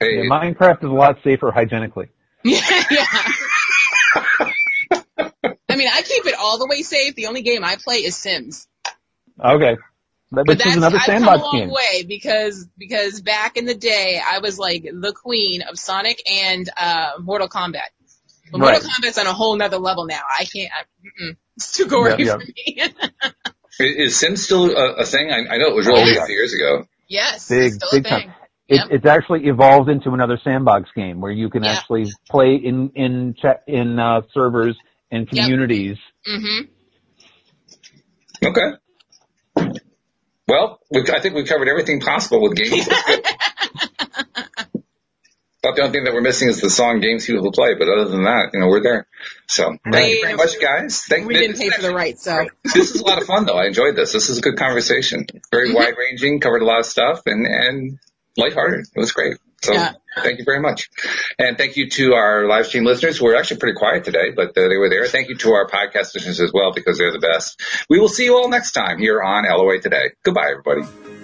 Hey, Yeah, Minecraft is a lot safer hygienically. Yeah, yeah. I mean, I keep it all the way safe. The only game I play is Sims. Okay. But But this that's is another I've come a long game. way because because back in the day I was like the queen of Sonic and uh Mortal Kombat. But Right. Mortal Kombat's on a whole nother level now. I can't. I. It's too gory Yeah, for me. is is Sims still a, a thing? I, I know it was really big yeah. a few years ago. yes, Big, it's still big a time. thing. It, Yep. It's actually evolved into another sandbox game where you can Yeah. actually play in in in uh, servers and communities. hmm Okay. Well, I think we covered everything possible with games. But the only thing that we're missing is the song games people play. But other than that, you know, we're there. So thank you very much, guys. Thank We didn't pay for the rights, so This is a lot of fun, though. I enjoyed this. This is a good conversation. Very Mhm. wide ranging, covered a lot of stuff, and and lighthearted. It was great. So Yeah. thank you very much, and thank you to our live stream listeners who are actually pretty quiet today, but uh, they were there. Thank you to our podcast listeners as well because they're the best. We will see you all next time here on LOA Today. Goodbye, everybody.